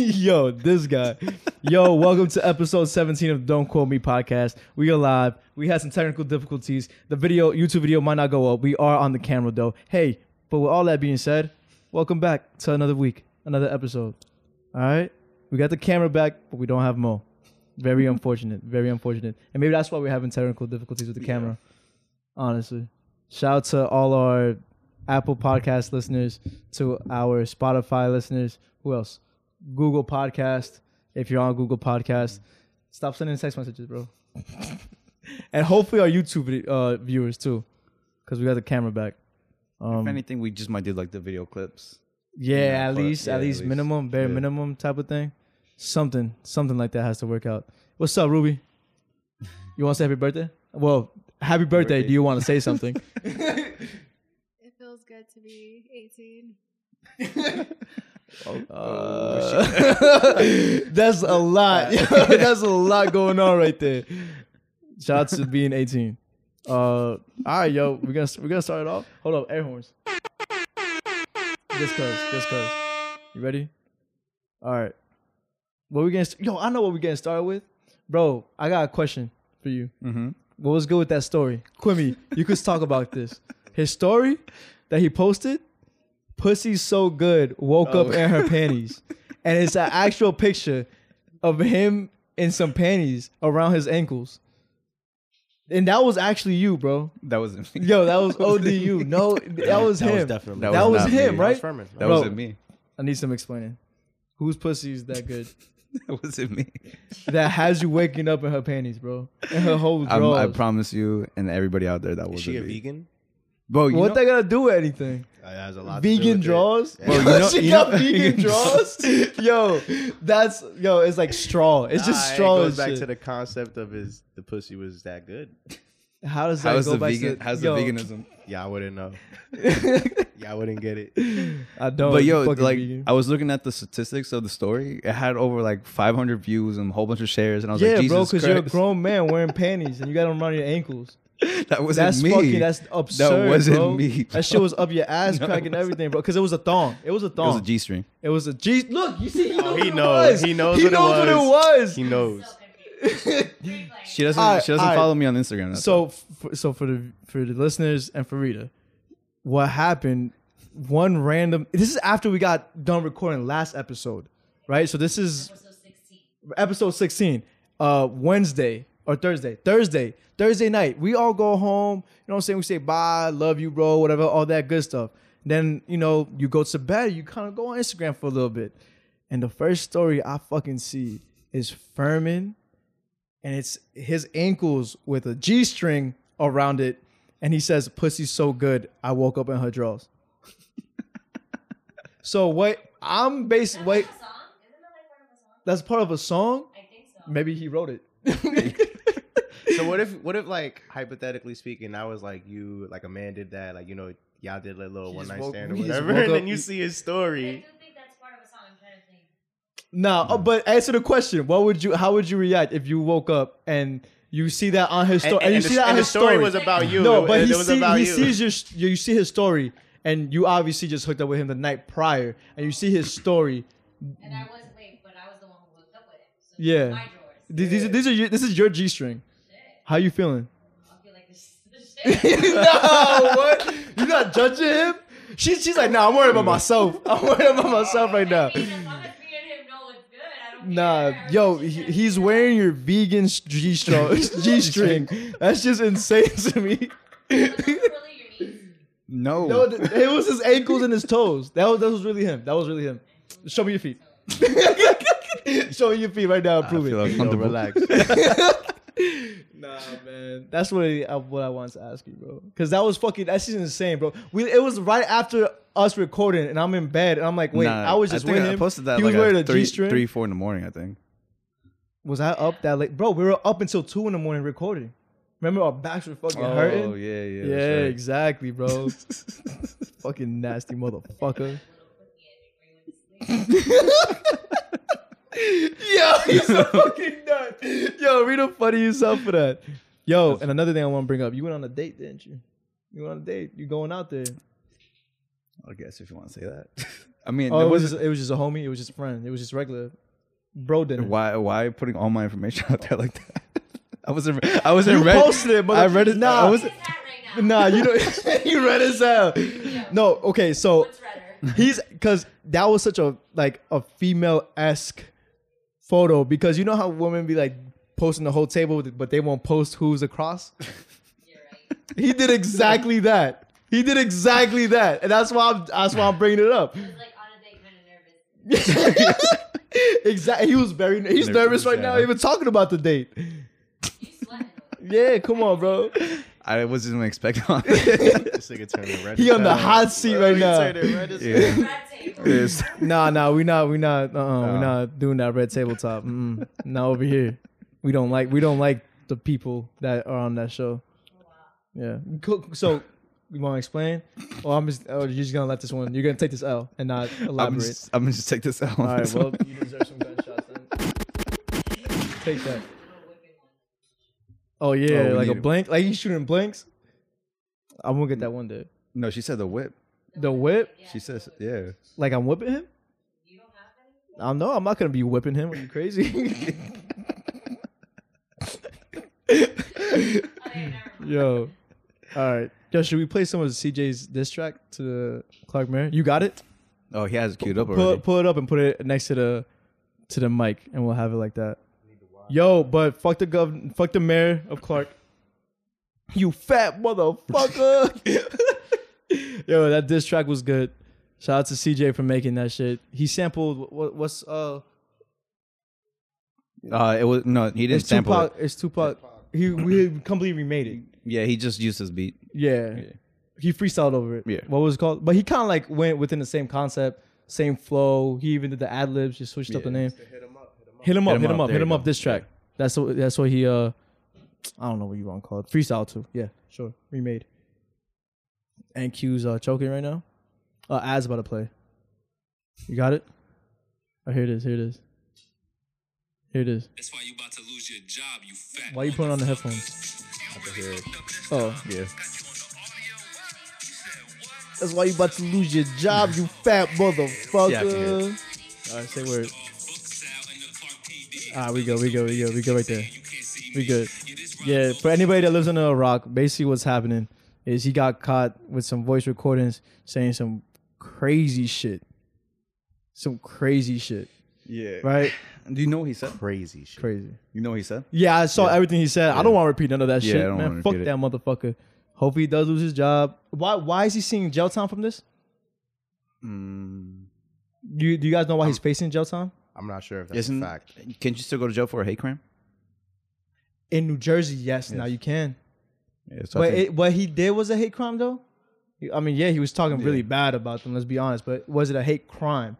Yo, this guy. Yo, welcome to episode 17 of Don't Quote Me podcast. We are live. We had some technical difficulties. The video, YouTube video might not go up. We are on the camera though. Hey, but with all that being said, welcome back to another week, another episode. All right? We got the camera back, but we don't have Mo. Very unfortunate. Very unfortunate. And maybe that's why we're having technical difficulties with the camera. Honestly. Shout out to all our Apple Podcast listeners, to our Spotify listeners. Who else? Google Podcast. If you're on Google Podcast, stop sending text messages, bro. and hopefully our YouTube uh, viewers too, because we got the camera back. Um, if anything, we just might do like the video clips. yeah, Yeah, at least, yeah, at at least least. minimum, bare Yeah. minimum type of thing. Something, something like that has to work out. What's up, Ruby? You want to say happy birthday? Well, happy birthday. birthday. Do you want to say something? It feels good to be 18. Uh, that's a lot. that's a lot going on right there. Shout out to being 18. Uh, all right, yo, we're gonna we're gonna start it off. Hold up, air horns. Just cause, just cause. You ready? All right. What we getting? st- Yo, I know what we getting started with, bro. I got a question for you. Mm-hmm. What was good with that story? Quimi, you could talk about this. His story that he posted, Pussy's so good, woke up Oh. in her panties. And it's an actual picture of him in some panties around his ankles. And that was actually you, bro. That wasn't me. Yo, that was ODU. No, that was That him. was definitely That That was not him, me. right? Fermin. That Bro. wasn't me. I need some explaining. Whose pussy is that good? That wasn't me. that has you waking up in her panties, bro. In her whole I'm, drawers. I promise you and everybody out there that Is wasn't she a me. vegan? Bro, you what know, they gotta do with anything? Oh, has a lot. vegan draws. Yeah. Bro, you know- she you got know- vegan draws. yo, that's yo. It's like straw. It's just Nah, straw. It goes back shit. to the concept of his the pussy was that good. How does that how's go the back vegan? to how's yo, the veganism? Yeah, I wouldn't know. Yeah, I wouldn't get it. I don't. but yo, like vegan. I was looking at the statistics of the story. It had over like 500 views and a whole bunch of shares, and I was yeah, like, Jesus bro, because you're a grown man wearing panties and you got them around your ankles. That wasn't That's me. fucking. That's absurd. wasn't bro. me, That shit was up your ass No, crack and everything, bro. Because it was a thong. It was a thong. it was a G string. It was a G. Look, you see, he knows. Oh, he what it knows. was. He knows He what it knows what it was. He knows. She doesn't. Alright, she doesn't alright. follow me on Instagram. so, f- so for the for the listeners and for Rita, what happened? One random. This is after we got done recording last episode, right? So this is episode sixteen. Uh, Wednesday or Thursday. Thursday. Thursday night. We all go home. You know what I'm saying? We say bye, love you, bro, whatever, all that good stuff. Then you know you go to bed. You kind of go on Instagram for a little bit, and the first story I fucking see is Fermin and it's his ankles with a G string around it, and he says, "Pussy's so good, I woke up in her drawers." so what I'm based wait, that's part of a song. I think so. Maybe he wrote it. So what if what if like hypothetically speaking, I was like you like a man did that, like you know y'all did like a little one night stand or whatever, and then you see his story. no, oh, uh, but answer the question. What would you? How would you react if you woke up and you see that on his And, story? and, you the, see that on his story was about you. No, but it, he, was see, about he you. sees your you see his story, and you obviously just hooked up with him the night prior, and you see his story. And I wasn't wait, but I was the one who hooked up with him. So Yeah. My drawers. These, these, are, these are your, this is your G string. How you feeling? I feel like this is the shit. no, what? You not judging him? She, she's like, nah, I'm worried about myself. I'm worried about myself right now. I mean, as long as me and him know it's good, I don't Nah, yo, he, he's wearing your vegan G string. G string. That's just insane to me. Was those really your knees? no. No, th- it was his ankles and his toes. That was that was really him. That was really him. Show me your feet. Show me your feet right now. and I Prove feel it. Yo, uncomfortable. relax. Nah, man. That's what I, what I wanted to ask you, bro. Because that was fucking. That's just insane, bro. We it was right after us recording, and I'm in bed, and I'm like, wait, Nah, I was just think with I him. posted that he was like wearing a at three, G-string. three, four in the morning. I think. Was I up that late, bro? We were up until two in the morning recording. Remember, our backs were fucking Oh hurting. Oh yeah, yeah. Yeah, right. exactly, bro. fucking nasty motherfucker. Yo, he's a fucking nut. Yo, read up funny yourself for that. Yo, and another thing I want to bring up, you went on a date, didn't you? You went on a date. You going out there? I guess if you want to say that. I mean, Oh, it it was was just, it was just a homie. It was just a friend. It was just regular bro dinner. why why putting all my information out there like that? I wasn't I wasn't You ready. posted it, but I read it. Nah, I was right now? Nah, you know you read his out. No, okay, so he's because that was such a like a female esque photo because you know how women be like posting the whole table, but they won't post who's across. Right. He did exactly that. He did exactly that, and that's why I'm that's why I'm bringing it up. Like on a date, kind of nervous. exactly. He was very. He's Nervous, nervous right yeah. now, even talking about the date. Yeah, come on, bro. I wasn't even expecting on This nigga turning red. He on the hot seat right now. turning red as Yeah. hell. Red table. Yes. Nah, nah, we not, we not, uh, uh we Oh. not doing that Red Table Talk. Mm-mm. Not over here. We don't like, we don't like the people that are on that show. Yeah. Cool. So, you want to explain? Or I'm just, or you're just gonna let this one. You're gonna take this L and not I'm elaborate. just, I'm gonna just take this out. All right. Well, you deserve some gunshots. Then. Take that. Oh yeah, Oh, we like a need- blank. Like he's shooting blanks. I'm gonna get that mm. one day. no, she said the whip. The whip. She says, yeah. Like I'm whipping him. You don't have any? I know I'm not gonna be whipping him. Are you crazy? Okay, never mind. Yo, all right. Yo, should we play some of CJ's diss track to Clark Mayor? You got it. Oh, he has it queued up Pull, already. pull it up and put it next to the to the mic, and we'll have it like that. Yo, but fuck the gov, fuck the mayor of Clark. You fat motherfucker. Yo, that diss track was good. Shout out to CJ for making that shit. He sampled what, what's uh Uh, it was no, he didn't it's sample Tupac. it. It's Tupac. He we completely remade it. Yeah, he just used his beat. Yeah. Yeah. He freestyled over it. Yeah. What was it called? But he kind of like went within the same concept, same flow. He even did the ad libs, just switched up the Yeah. name. Hit him up. Hit him up. Hit him up, hit him up, there hit you him up. go. This track. That's what that's what he uh I don't know what you want to call it. Freestyle too. Yeah, sure. Remade. And Q's uh choking right now. Uh ads about to play. You got it? Oh here it is, here it is. Here it is. That's why you about to lose your job, you fat. Why you putting on the headphones? I can hear it. Oh. Yeah. That's why you about to lose your job, you fat motherfucker. Yeah, I can hear All right, say word. All right, we go, we go, we go, we go right there. We good. Yeah, for anybody that lives under a rock, basically what's happening is he got caught with some voice recordings saying some crazy shit. Some crazy shit, Yeah. right? Do you know what he said? Crazy shit. Crazy. You know what he said? Yeah, I saw Yeah. everything he said. I don't want to repeat none of that Yeah, I shit, don't man. Fuck it. that motherfucker. Hopefully he does lose his job. Why? Why is he seeing jail time from this? Mm, You do you guys know why he's facing jail time? I'm not sure if that's isn't a fact. Can you still go to jail for a hate crime? In New Jersey, yes, now you can. Yeah, so But think- it, what he did was a hate crime, though. I mean, yeah, he was talking really bad about them. Let's be honest. But was it a hate crime?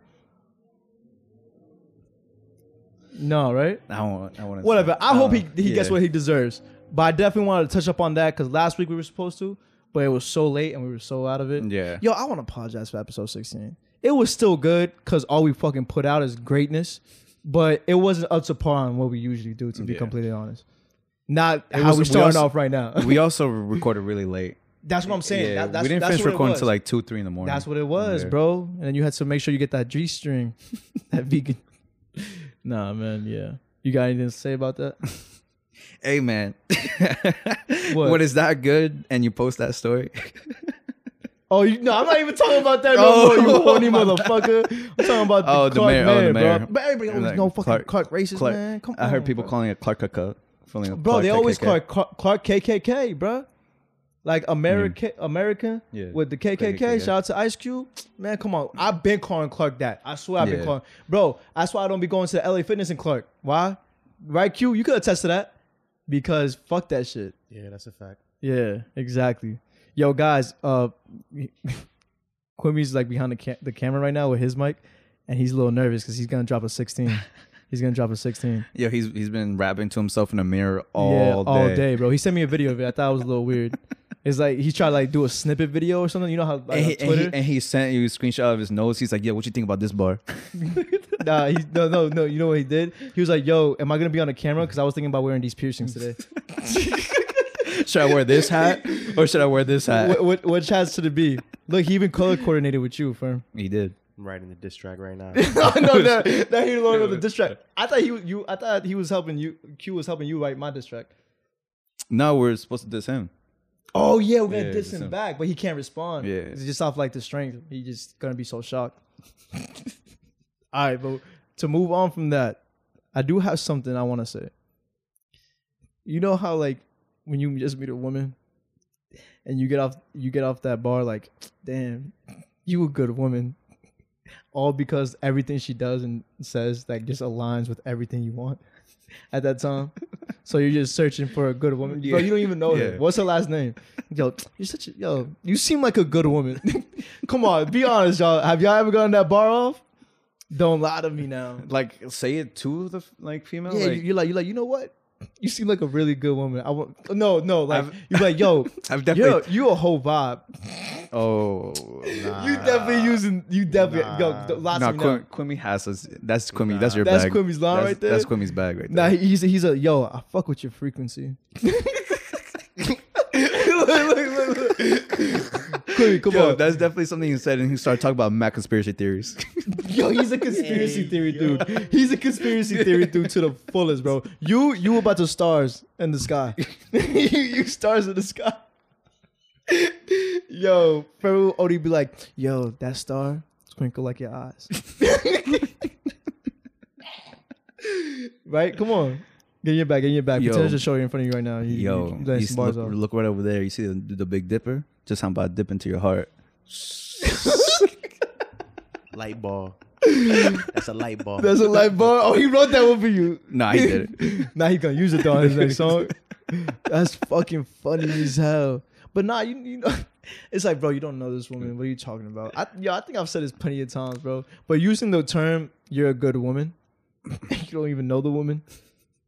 No, right? I want. I want. Whatever. I hope he he gets what he deserves. But I definitely wanted to touch up on that because last week we were supposed to, but it was so late and we were so out of it. Yeah. Yo, I want to apologize for episode 16. It was still good because all we fucking put out is greatness, but it wasn't up to par on what we usually do. To be Yeah. completely honest, not It how was- we we starting also- off right now. we also recorded really late. that's what I'm saying. Yeah, That- we didn't finish recording until like two, three in the morning. That's what it was, Yeah. bro. And then you had to make sure you get that G string, that vegan. Nah, man. Yeah. You got anything to say about that? Hey man, What? what is that good? And you post that story? Oh, you, no, I'm not even talking about that oh, no Oh, more, you oh horny motherfucker. I'm talking about the Oh, the Clark mayor- mayor, oh, the mayor. bro. But everybody always Like, know fucking Clark, Clark- racist, Clark- man. Come I heard people bro. calling it Clark Clark. Feeling Bro, they always KKK. call it Clark, Clark KKK, bro. Like America, American Yeah. with the KKK. KKK, yeah. Shout out to Ice Cube. Man, come on. I've been calling Clark that. I swear I've been calling. Bro, that's why I don't be going to the LA Fitness in Clark. Why? Right, Q? You could attest to that. Because fuck that shit. Yeah, that's a fact. Yeah, exactly. Yo, guys, uh, Quimi's like behind the ca- the camera right now with his mic, and he's a little nervous because he's gonna drop a 16. he's gonna drop a 16. Yeah, he's he's been rapping to himself in the mirror all yeah, day. all day, bro. He sent me a video of it. I thought it was a little weird. It's like he tried to like do a snippet video or something. You know how like, And he, and, Twitter? he, and he sent you a screenshot of his nose. He's like, "Yeah, what you think about this bar?" nah, he, no, no, no. You know what he did? He was like, "Yo, am I gonna be on the camera? Because I was thinking about wearing these piercings today. Should I wear this hat or should I wear this hat? what, what, which has to the be? Look, he even color coordinated with you, firm. He did. I'm writing the diss track right now. no, no, that, that he no longer the diss track. I thought he you. I thought he was helping you. Q was helping you write my diss track. No, we're supposed to diss him. Oh yeah, we're gonna Yeah, diss diss him him. back, but he can't respond. Yeah. it's just off like the strength. He just gonna be so shocked. All right, but to move on from that, I do have something I want to say. You know how like when you just meet a woman and you get off you get off that bar like, damn, you a good woman. All because everything she does and says like just aligns with everything you want at that time. so you're just searching for a good woman. Bro, you don't even know her. What's her last name? Yo, you're such a yo, you seem like a good woman. Come on, be honest, y'all. Have y'all ever gotten that bar off? Don't lie to me now. Like, say it to the like female. Yeah, like, you're like, you're like, you know what? You seem like a really good woman. I want no, no, like I've- you're like, yo, I've definitely. you a whole vibe. oh, Nah. You definitely using you definitely yo Nah. th- lie to no, me. Quim, Quimi has us. That's Quimi. That's your That's bag. That's Quimi's line that's, right there? That's Quimi's bag right Nah, there. he- he's a, he's a yo. I fuck with your frequency. look, look, look, look. Quimi, come Yo, on. that's definitely something he said, and he started talking about mad conspiracy theories. Yo, he's a conspiracy theory dude. He's a conspiracy theory dude to the fullest, bro. You you about the stars in the sky. you, you stars in the sky. Yo, Pharaoh Odie be like, yo, that star twinkle like your eyes. right? Come on. Get in your back, get in your back. Yo. Pretend to show you in front of you right now. You, Yo, you, you letting you some bars look, look right over there. You see the, the Big Dipper? Just how about dip into your heart. light ball. That's a light ball. That's a light bar. Oh, he wrote that one for you. Nah, he did it. now he gonna use it though on his next song. That's fucking funny as hell. But nah, you you know, it's like, bro, you don't know this woman. What are you talking about? I, yo, I think I've said this plenty of times, bro. But using the term "you're a good woman," you don't even know the woman.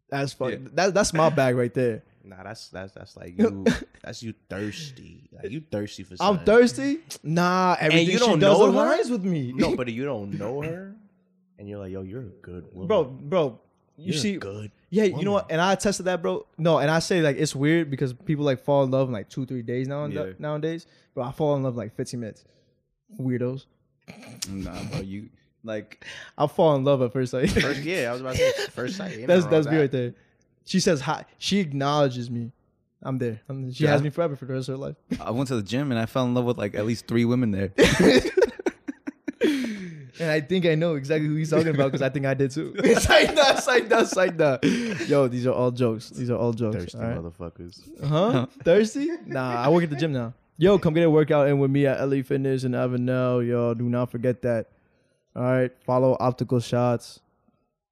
That's fucking. Yeah. That, that's my bag right there. Nah, that's that's that's like you. that's you thirsty. Like you thirsty for. Something. I'm thirsty. Nah, everything you she don't does know her? aligns with me. No, but you don't know her, and you're like, yo, you're a good woman, bro, bro. You You're see, good. Yeah, you know what? And I attest to that, bro. No, and I say like it's weird because people like fall in love in like two, three days now Yeah. nowadays. Bro, I fall in love in, like 15 minutes. Weirdos. Nah, bro, you like I fall in love at first sight. First, yeah, I was about to say first sight. that's that's me that. right there. She says hi. She acknowledges me. I'm there. I'm, she Yeah. has me forever for the rest of her life. I went to the gym and I fell in love with like at least three women there. And I think I know exactly who he's talking about because I think I did too. it's like that, it's like that, it's like that. Yo, these are all jokes. These are all jokes. Thirsty all right? motherfuckers. Huh? Thirsty? Nah, I work at the gym now. Yo, come get a workout in with me at LA Fitness and Avenel. Yo, do not forget that. All right. Follow Optical Shots.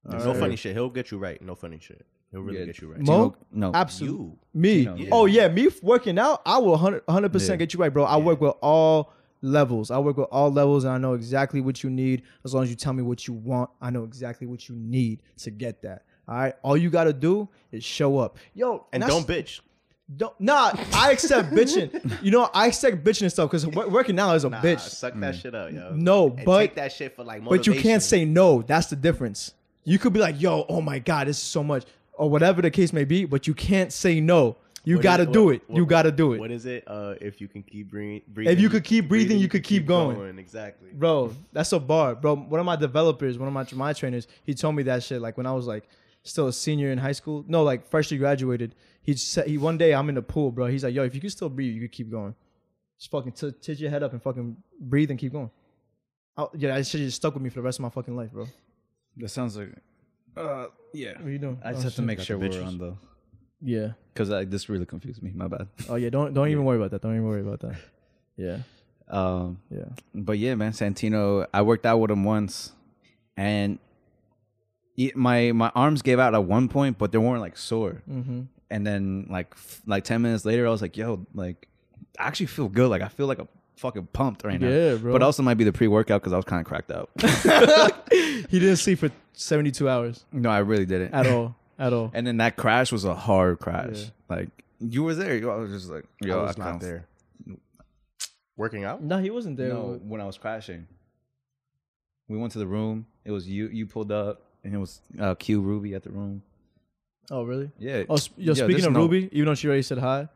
All no right. funny shit. He'll get you right. No funny shit. He'll really Yeah. get you right. Mo? no, Absolutely. You. Me. Tino. Oh, yeah. Me f- working out, I will 100, 100% Yeah. get you right, bro. I work with all levels. I work with all levels and I know exactly what you need. As long as you tell me what you want, I know exactly what you need to get that. All right. All you got to do is show up. Yo, And that's- don't bitch. Don't, nah, I accept bitching. You know, I accept bitching and stuff because working out is a Nah, bitch. suck that shit up, yo. No, And but take that shit for like. motivation. but you can't say no. That's the difference. You could be like, "Yo, oh my god, this is so much," or whatever the case may be, but you can't say no. You What got to is- do what- it. you got to do it, What is it? Uh, if you can keep breathing, breathing you could keep breathing, you could keep going. Exactly. bro. That's a bar, bro. One of my developers, one of my my trainers, he told me that shit like when I was like still a senior in high school. No, like freshly graduated. He said he one day I'm in the pool, bro. He's like, "Yo, if you can still breathe, you could keep going. Just fucking t- tilt your head up and fucking breathe and keep going." I, yeah, that shit just stuck with me for the rest of my fucking life, bro. that sounds like. Uh, yeah. What are you doing? I just Oh, have to make sure we're on the Yeah. because like, this really confused me. My bad. Oh yeah. Don't don't even worry about that. Don't even worry about that. Yeah. Um, Yeah. but yeah, man, Santino. I worked out with him once, and he- my my arms gave out at one point, but they weren't like sore. Mm-hmm. And then like f- like ten minutes later, I was like, yo, like I actually feel good. Like I feel like I'm fucking pumped right now. Yeah, bro. But also might be the pre workout because I was kind of cracked out. He didn't sleep for 72 hours no, I really didn't at all. At all. And then that crash was a hard crash. Yeah. Like you were there. I was just like, yo, I was I not can't- there. Working out. No, he wasn't there. No, when I was crashing, we went to the room. It was you. You pulled up, and it was uh, Q Ruby at the room. Oh really? Yeah. Oh, sp- yo, Yeah, speaking there's of no- Ruby, even though she already said hi,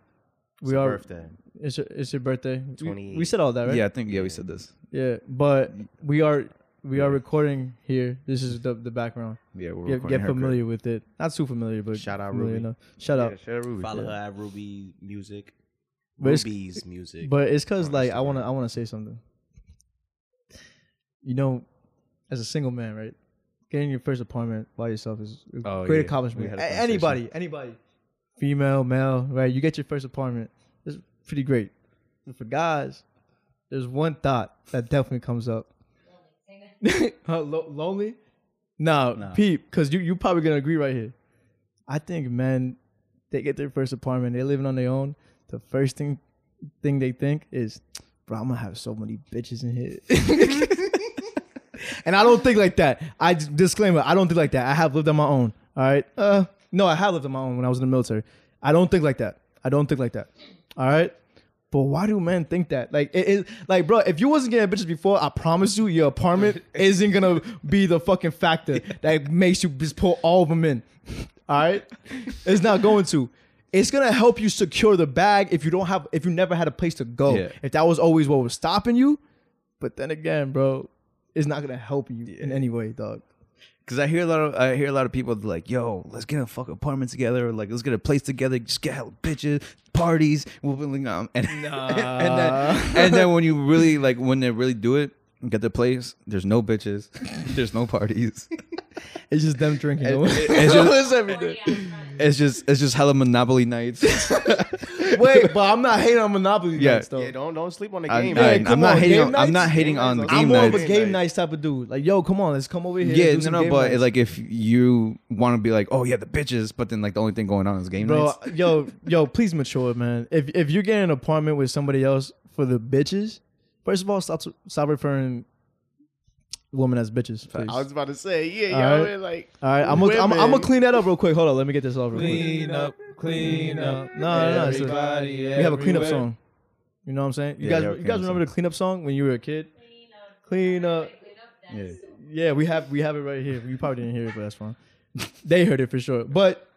we your are. birthday. It's your, it's your birthday. We- We, said all that, right? Yeah, I think yeah we said this. Yeah, but we are we are recording here. This is the the background. Yeah, we're Get, recording get her familiar with it. Not too familiar, but Shout out familiar Ruby. enough. Shout out. Shout out Ruby. Follow Yeah. her at Ruby Music. But it's- Ruby's Music. But it's cause like I wanna I wanna say something. You know, as a single man, right? Getting your first apartment by yourself is a Oh, great yeah. accomplishment. Had a A- conversation. anybody, anybody, female, male, right? You get your first apartment. Pretty great. But for guys, there's one thought that definitely comes up. Huh, lo- lonely? No, Nah. peep, because you you probably gonna agree right here. I think men, they get their first apartment, they're living on their own. The first thing thing they think is, bro, I'm gonna have so many bitches in here. and I don't think like that. I disclaimer, I don't think like that. I have lived on my own. All right. Uh, no, I have lived on my own when I was in the military. I don't think like that. I don't think like that. All right. But why do men think that? Like, it, it, like, bro, if you wasn't getting bitches before, I promise you, your apartment isn't gonna be the fucking factor that makes you just pull all of them in. All right, it's not going to. It's gonna help you secure the bag if you don't have, if you never had a place to go. Yeah. If that was always what was stopping you, but then again, bro, it's not gonna help you in any way, dog. Cause I hear a lot of I hear a lot of people like, yo, let's get a fuck apartment together, or like let's get a place together, just get hella bitches, parties, whooping um, and and then and then when you really like when they really do it, get the place, there's no bitches, there's no parties, It's just them drinking. It- it- it's just- it's just it's just hella Monopoly nights. Wait, but I'm not hating on Monopoly Yeah. nights though. yeah, don't don't sleep on the game. I- Hey, I'm come not on, hating. game On, I'm not nights? hating Game on nights game I'm more of a game nights. nights type of dude. Like, yo, come on, let's come over here. Yeah, no, no, but nights. like if you want to be like, oh yeah, the bitches, but then like the only thing going on is game bro, nights. yo, yo, please mature, man. If if you're getting an apartment with somebody else for the bitches, first of all, stop stop referring women as bitches. Please. I was about to say, yeah, All yo, right. we're like, All right, I'm gonna I'm, I'm gonna clean that up real quick. Hold on, let me get this off real quick. Clean up, clean up, No, no, no. it's a- everybody, we have a cleanup everywhere. song. You know what I'm saying? You Yeah, guys, you guys cleanup remember the cleanup song when you were a kid? Clean up. Yeah. Yeah, we have we have it right here. You probably didn't hear it, but that's fine. they heard it for sure. But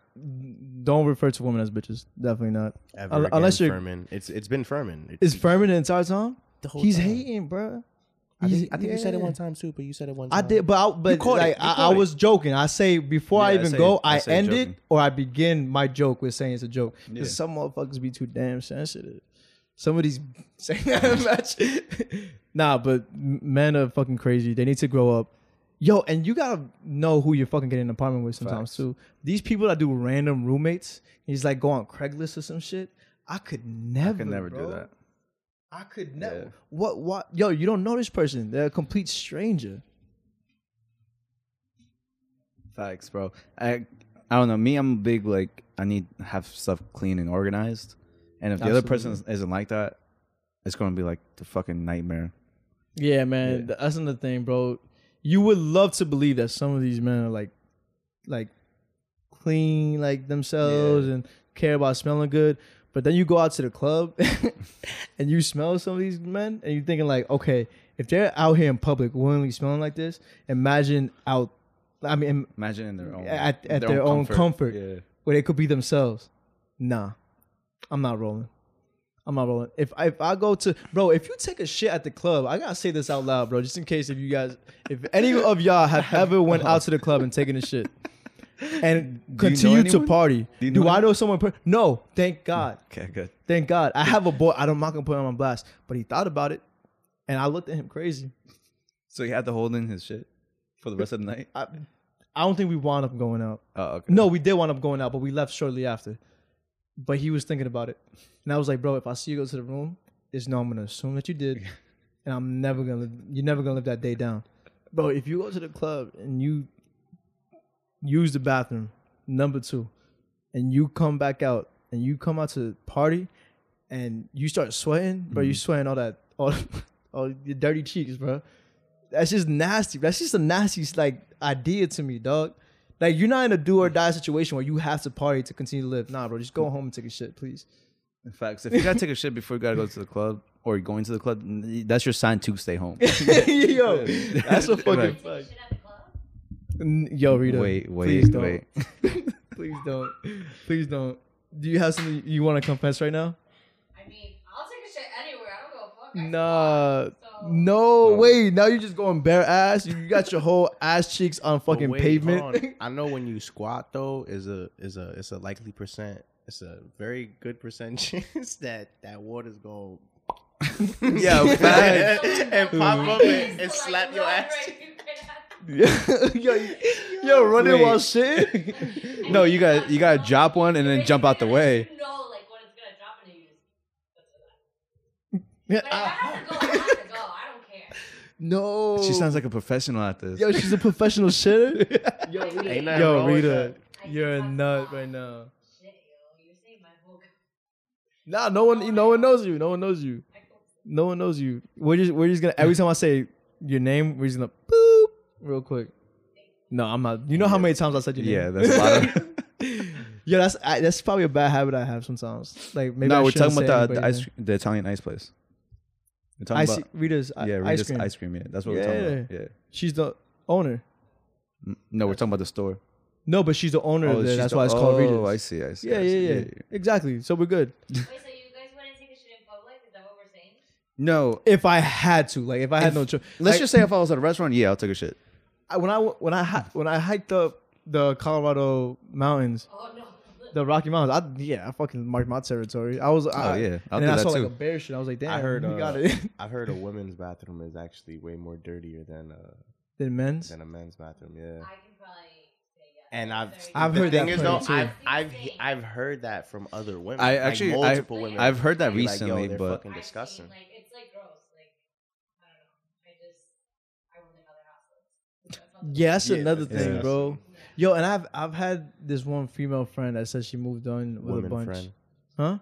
don't refer to women as bitches. Definitely not. Ever Un- again, unless you're- Fermin. It's it's been Fermin. It- Is Fermin the entire time? the whole He's time. hating, bro. I think, I think you said it one time too, but you said it one time. I did, but I, but like I, I was joking. I say before I Yeah, I even say- go, I I, say end it or I begin my joke with saying it's a joke. Because Yeah. some motherfuckers be too damn sensitive. Some of these saying that much. nah, but m- men are fucking crazy. They need to grow up. Yo, and you gotta know who you're fucking getting an apartment with sometimes Facts. too. These people that do random roommates, he's like go on Craigslist or some shit. I could never. I could never bro. do that. I could never. Yeah. What? What? Yo, you don't know this person. They're a complete stranger. Facts, bro. I I don't know. Me, I'm big like I need have stuff clean and organized. And if the other person isn't like that, it's gonna be like the fucking nightmare. Yeah, man. That's another thing, bro. You would love to believe that some of these men are like, like, clean like themselves and care about smelling good. But then you go out to the club and you smell some of these men, and you're thinking like, okay, if they're out here in public willingly smelling like this, imagine out. I mean, Imagine in their own At- at their own comfort. Yeah. where they could be themselves. Nah, I'm not rolling. I'm not rolling. If I, if I go to bro, if you take a shit at the club, I gotta say this out loud, bro, just in case if you guys, if any of y'all have ever went out to the club and taken a shit and Do you know continue to party, Do you do, I know someone? Per- no, thank God, Okay, good. thank God. I have a boy. I don't, I'm not gonna put him on blast, but he thought about it, and I looked at him crazy. So he had to hold in his shit for the rest of the night. I, I don't think we wound up going out. Oh, okay. No, we did wind up going out, but we left shortly after. But he was thinking about it, and I was like, "Bro, if I see you go to the room, just no. I'm gonna assume that you did, and I'm never gonna. Live, you're never gonna live that day down, bro. If you go to the club and you use the bathroom, number two, and you come back out and you come out to the party, and you start sweating, bro, you mm-hmm. sweating all that, all, all your dirty cheeks, bro. That's just nasty. That's just a nasty like idea to me, dog. Like you're not in a do or die situation where you have to party to continue to live. Nah, bro, just go mm. home and take a shit, please. In fact, if you gotta take a shit before you gotta go to the club or you're going to the club, that's your sign to stay home. Yo, that's a fucking Right. fact. Shit at the club? N- Yo, Rita. Wait, please wait, don't. wait. please don't. Please don't. Do you have something you want to confess right now? I mean, I'll take a shit anywhere. I don't give a fuck. Nah, so- no, No. wait. Now you're just going bare ass. You got your whole ass cheeks on fucking wait, pavement. I know when you squat though is a is a it's a likely percent. It's a very good percent chance that that water's going Yeah, and pop up and, and slap your ass. yo, yo, yo, running Wait. while shit. No, you got you got to drop one and then jump out the way. You know, like when it's gonna drop and you just. But if I have to go, I have to go. I don't care. no, She sounds like a professional at this. Yo, she's a professional shitter. Yo, I Ain't nothing yo, wrong with Rita, that. I you're a just nut to right now. Shit, yo, you're my whole. Nah, no one, no one knows you. No one knows you. No one knows you. We're just, we're just gonna. Every time I say your name, we're just gonna boop real quick. No, I'm not. You know how many times I said your Yeah, name? that's a lot of. Yeah, that's I, that's probably a bad habit I have sometimes. Like maybe I no, we're shouldn't talking say about the, the anybody's ice, the Italian ice place. We're talking name. about Ice, Rita's i- yeah, ice Rita's cream. ice cream. Yeah, that's what we're talking about. Yeah. She's the owner. Mm, No, we're talking about the store. No, but she's the owner Oh, of there. she's That's the- why it's called Rita's. Oh, I see. I see. Yeah, I yeah, see. yeah, Exactly. So we're good. Wait, so you guys wouldn't take a shit in public? Is that what we're saying? No, If I had to, like, if I had If- no choice, let's like, just say if I was at a restaurant, yeah, I'll take a shit. I, when I when I hi- when I hiked up the Colorado mountains, Oh no. the Rocky Mountains, I yeah, I fucking marked my territory. I was, I, Oh, yeah. I'll and then I that saw like a bear shit. I was like, damn, I heard uh, got it. I've heard a women's bathroom is actually way more dirtier than uh Than men's. than a men's bathroom. Yeah. I can probably. And I've I've the heard thing that is though, too. I've I've I've heard that from other women. I like, actually- I- multiple women. I've heard that be like, recently, but fucking I've disgusting. seen, like it's like gross. Like I don't know. I just I won't think how their house looks. That's not the- Yeah, that's another thing, Yeah. bro. Yo, and I've I've had this one female friend that said she moved on with a bunch, friend. huh?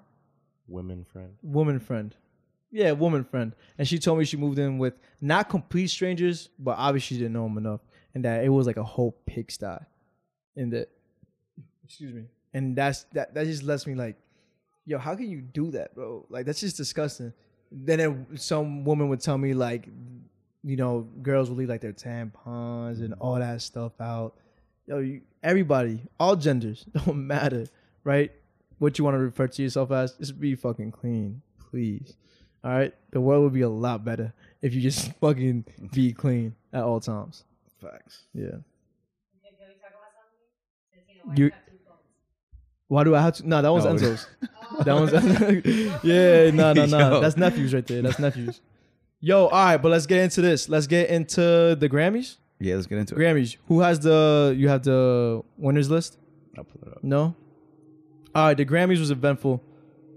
Women friend. Woman friend, yeah, woman friend, and she told me she moved in with not complete strangers, but obviously she didn't know them enough, and that it was like a whole pigsty, in the, excuse me, and that's that that just lets me like, yo, how can you do that, bro? Like that's just disgusting. Then it, some woman would tell me like, you know, girls will leave like their tampons and mm-hmm. all that stuff out. Yo, you, everybody, all genders, don't matter, right? What you want to refer to yourself as, just be fucking clean, please. All right, the world would be a lot better if you just fucking be clean at all times. Facts. Yeah. Okay, Can we talk about something? You why You- you have two phones. Why do I have to? No, that one's No. Enzo's. Oh. That one's oh. yeah, no, no, no. Yo. That's nephews right there. That's nephews. Yo, all right, but let's get into this. Let's get into the Grammys. Yeah, let's get into it. Grammys. Who has the? You have the winners list? I'll pull it up. No. All right, the Grammys was eventful.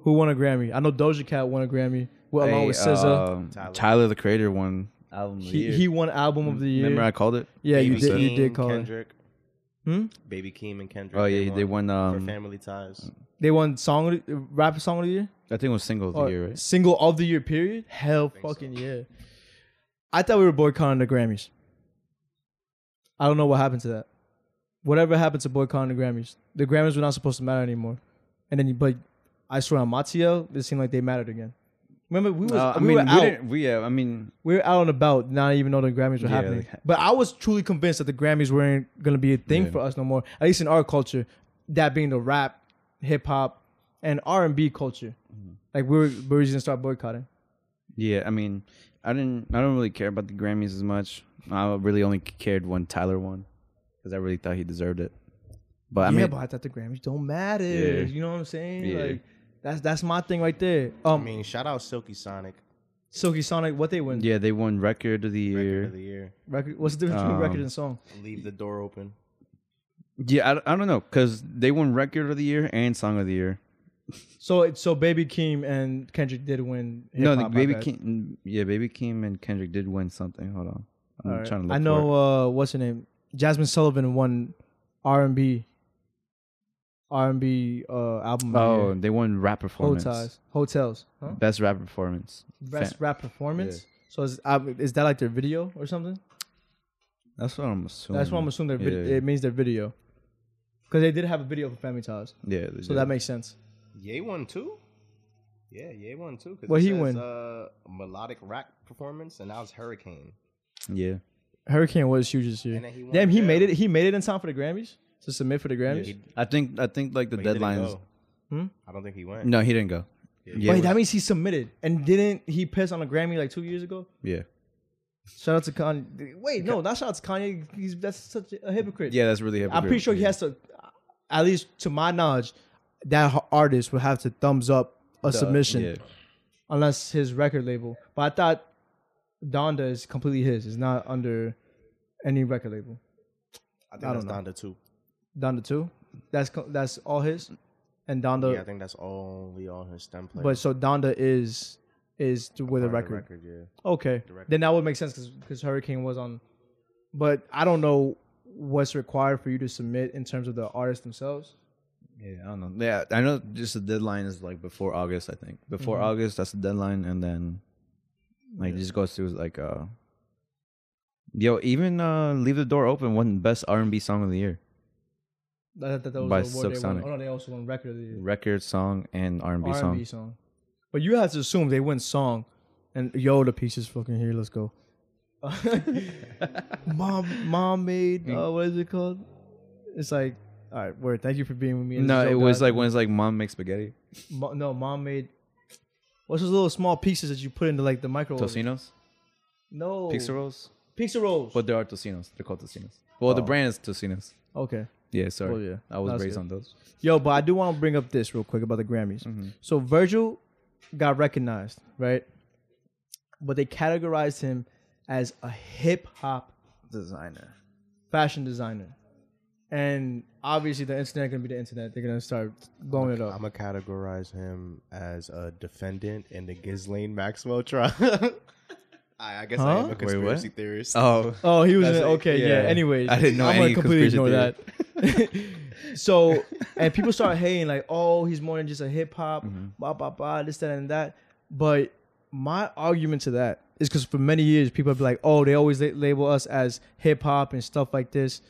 Who won a Grammy? I know Doja Cat won a Grammy well, along Hey, with SZA. um, Tyler. Tyler. the Creator, won album of the he year. he won album of the year. Remember I called it? yeah, you Baby did. You Keem, did call it. Kendrick. Hmm? Baby Keem and Kendrick. Oh yeah, they won. for Um, Family Ties. They won song of the, rap song of the year. I think it was single of the Or year, right? Single of the year. Period. Hell, think so. fucking yeah. I thought we were boycotting the Grammys. I don't know what happened to that. Whatever happened to boycotting the Grammys? The Grammys were not supposed to matter anymore. And then, you, but I swear on Matio, it seemed like they mattered again. Remember, we was Uh, I we mean, were we out. didn't. We yeah. I mean, we were out and about, not even know the Grammys were Yeah, happening. like- but I was truly convinced that the Grammys weren't gonna be a thing Yeah. for us no more. At least in our culture, that being the rap, hip hop, and R and B culture. Mm-hmm. Like we were, we were just gonna start boycotting. yeah. I mean, I didn't. I don't really care about the Grammys as much. I really only cared when Tyler won because I really thought he deserved it. But I yeah, mean, but I thought the Grammys don't matter. Yeah. You know what I'm saying? Yeah. Like that's that's my thing right there. I Um, mean, shout out Silky Sonic, Silky Sonic, what they win? yeah, they won record of the year. record of the year. Record. What's the difference between record Um, and song? Leave the door open. Yeah, I, I don't know because they won record of the year and song of the year. So it's so Baby Keem and Kendrick did win. no, the my Baby bad. Keem, yeah, Baby Keem and Kendrick did win something. Hold on, I'm All right. trying to look. I for know. it. Uh, what's her name? Jazmine Sullivan won R and B. R and B uh, album. of the Oh, year. they won rap performance. hotels, hotels. Huh? Best rap performance. Best Fan- rap performance. So is um, is that like their video or something? That's what I'm assuming. That's what I'm assuming. Their vid- Yeah. it means their video, because they did have a video for Family Ties, Yeah. they so did. that makes sense. Ye won too. Yeah, Ye won too. 'cause What it he says, win? Uh, melodic rap performance, and that was Hurricane. Yeah. Hurricane was huge this year. And then he Damn, he made it. He made it in time for the Grammys to submit for the Grammys. he- I think I think like the But he didn't deadlines. Hmm? I don't think he went. No, he didn't go. Yeah, Wait, that means he submitted and didn't he piss on a Grammy like two years ago? yeah, Shout out to Kanye. Wait, no, not shout out to Kanye. He's that's such a hypocrite. yeah. That's really. Hypocrite. I'm pretty sure he has to, at least to my knowledge, that artist would have to thumbs up a submission Yeah. unless his record label. But I thought Donda is completely his. It's not under any record label. I think I that's don't know. Donda too. Donda too. That's that's all his, and Donda. yeah, I think that's only on his stem player. but so Donda is is to- with a Part of the record. yeah. Okay, The record. then that would make sense because Hurricane was on. But I don't know what's required for you to submit in terms of the artists themselves. Yeah, I don't know. Yeah, I know. Just the deadline is like before August. I think before August, that's the deadline, and then like it just goes through like uh. Yo, even uh, "Leave the Door Open" won best R and B song of the year, That, that, that By Silk Sonic. Oh no, they also won record of the year. record song and R and B R&B song. song. But you have to assume they win song, and yo, the piece is fucking here. Let's go. mom, mom made. Uh, what is it called? It's like, all right, word. Thank you for being with me. No, This is it was God. like when it's like mom makes spaghetti, Mo- no, mom made. What's those little small pieces that you put into like the microwave? Totino's, No, pizza rolls, Pizza rolls. but there are Totino's. They're called Totino's. Well, the Oh. brand is Totino's. okay. Yeah, sorry. Well, yeah, I was that's raised good. on those. Yo, but I do want to bring up this real quick about the Grammys. Mhm. So Virgil got recognized, right? But they categorized him as a hip hop Designer. fashion designer. And obviously the internet gonna be the internet. They're gonna start blowing it up. I'm gonna categorize him as a defendant in the Ghislaine Maxwell trial. I, I guess I Huh? am a Wait, what? conspiracy theorist. Oh, Oh, he was in That's it. it. Okay, yeah. Yeah. Anyways, I didn't know I'm gonna any completely ignore conspiracy that. so, and people start hating like, oh, he's more than just a hip hop, Mm-hmm. blah blah blah, this that and that. But my argument to that is because for many years people be like, oh, they always la- label us as hip hop and stuff like this.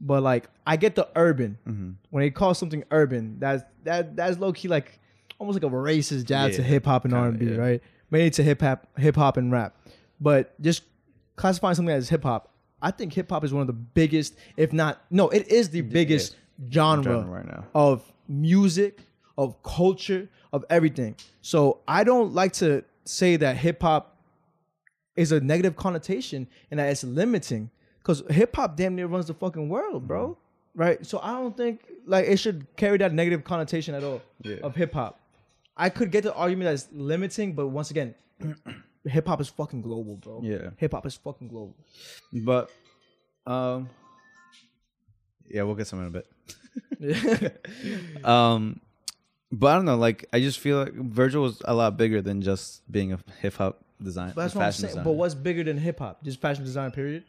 But like, I get the urban Mm-hmm. when they call something urban. That's that that's low key like almost like a racist jab to hip hop and R and B, right? Maybe to hip hop, hip hop and rap. But just classifying something as hip hop, I think hip hop is one of the biggest, if not no, it is the biggest genre, Genre right now. of music, of culture, of everything. So I don't like to say that hip hop is a negative connotation and that it's limiting because hip hop damn near runs the fucking world, bro. Right? So I don't think like it should carry that negative connotation at all Yeah. of hip hop. I could get the argument that it's limiting, but once again, hip hop is fucking global, bro. Yeah. Hip hop is fucking global. But, um, yeah, we'll get some in a bit. Um, but I don't know. Like, I just feel like Virgil was a lot bigger than just being a hip hop design. But that's what I'm saying. designer. But what's bigger than hip hop? Just fashion design, period.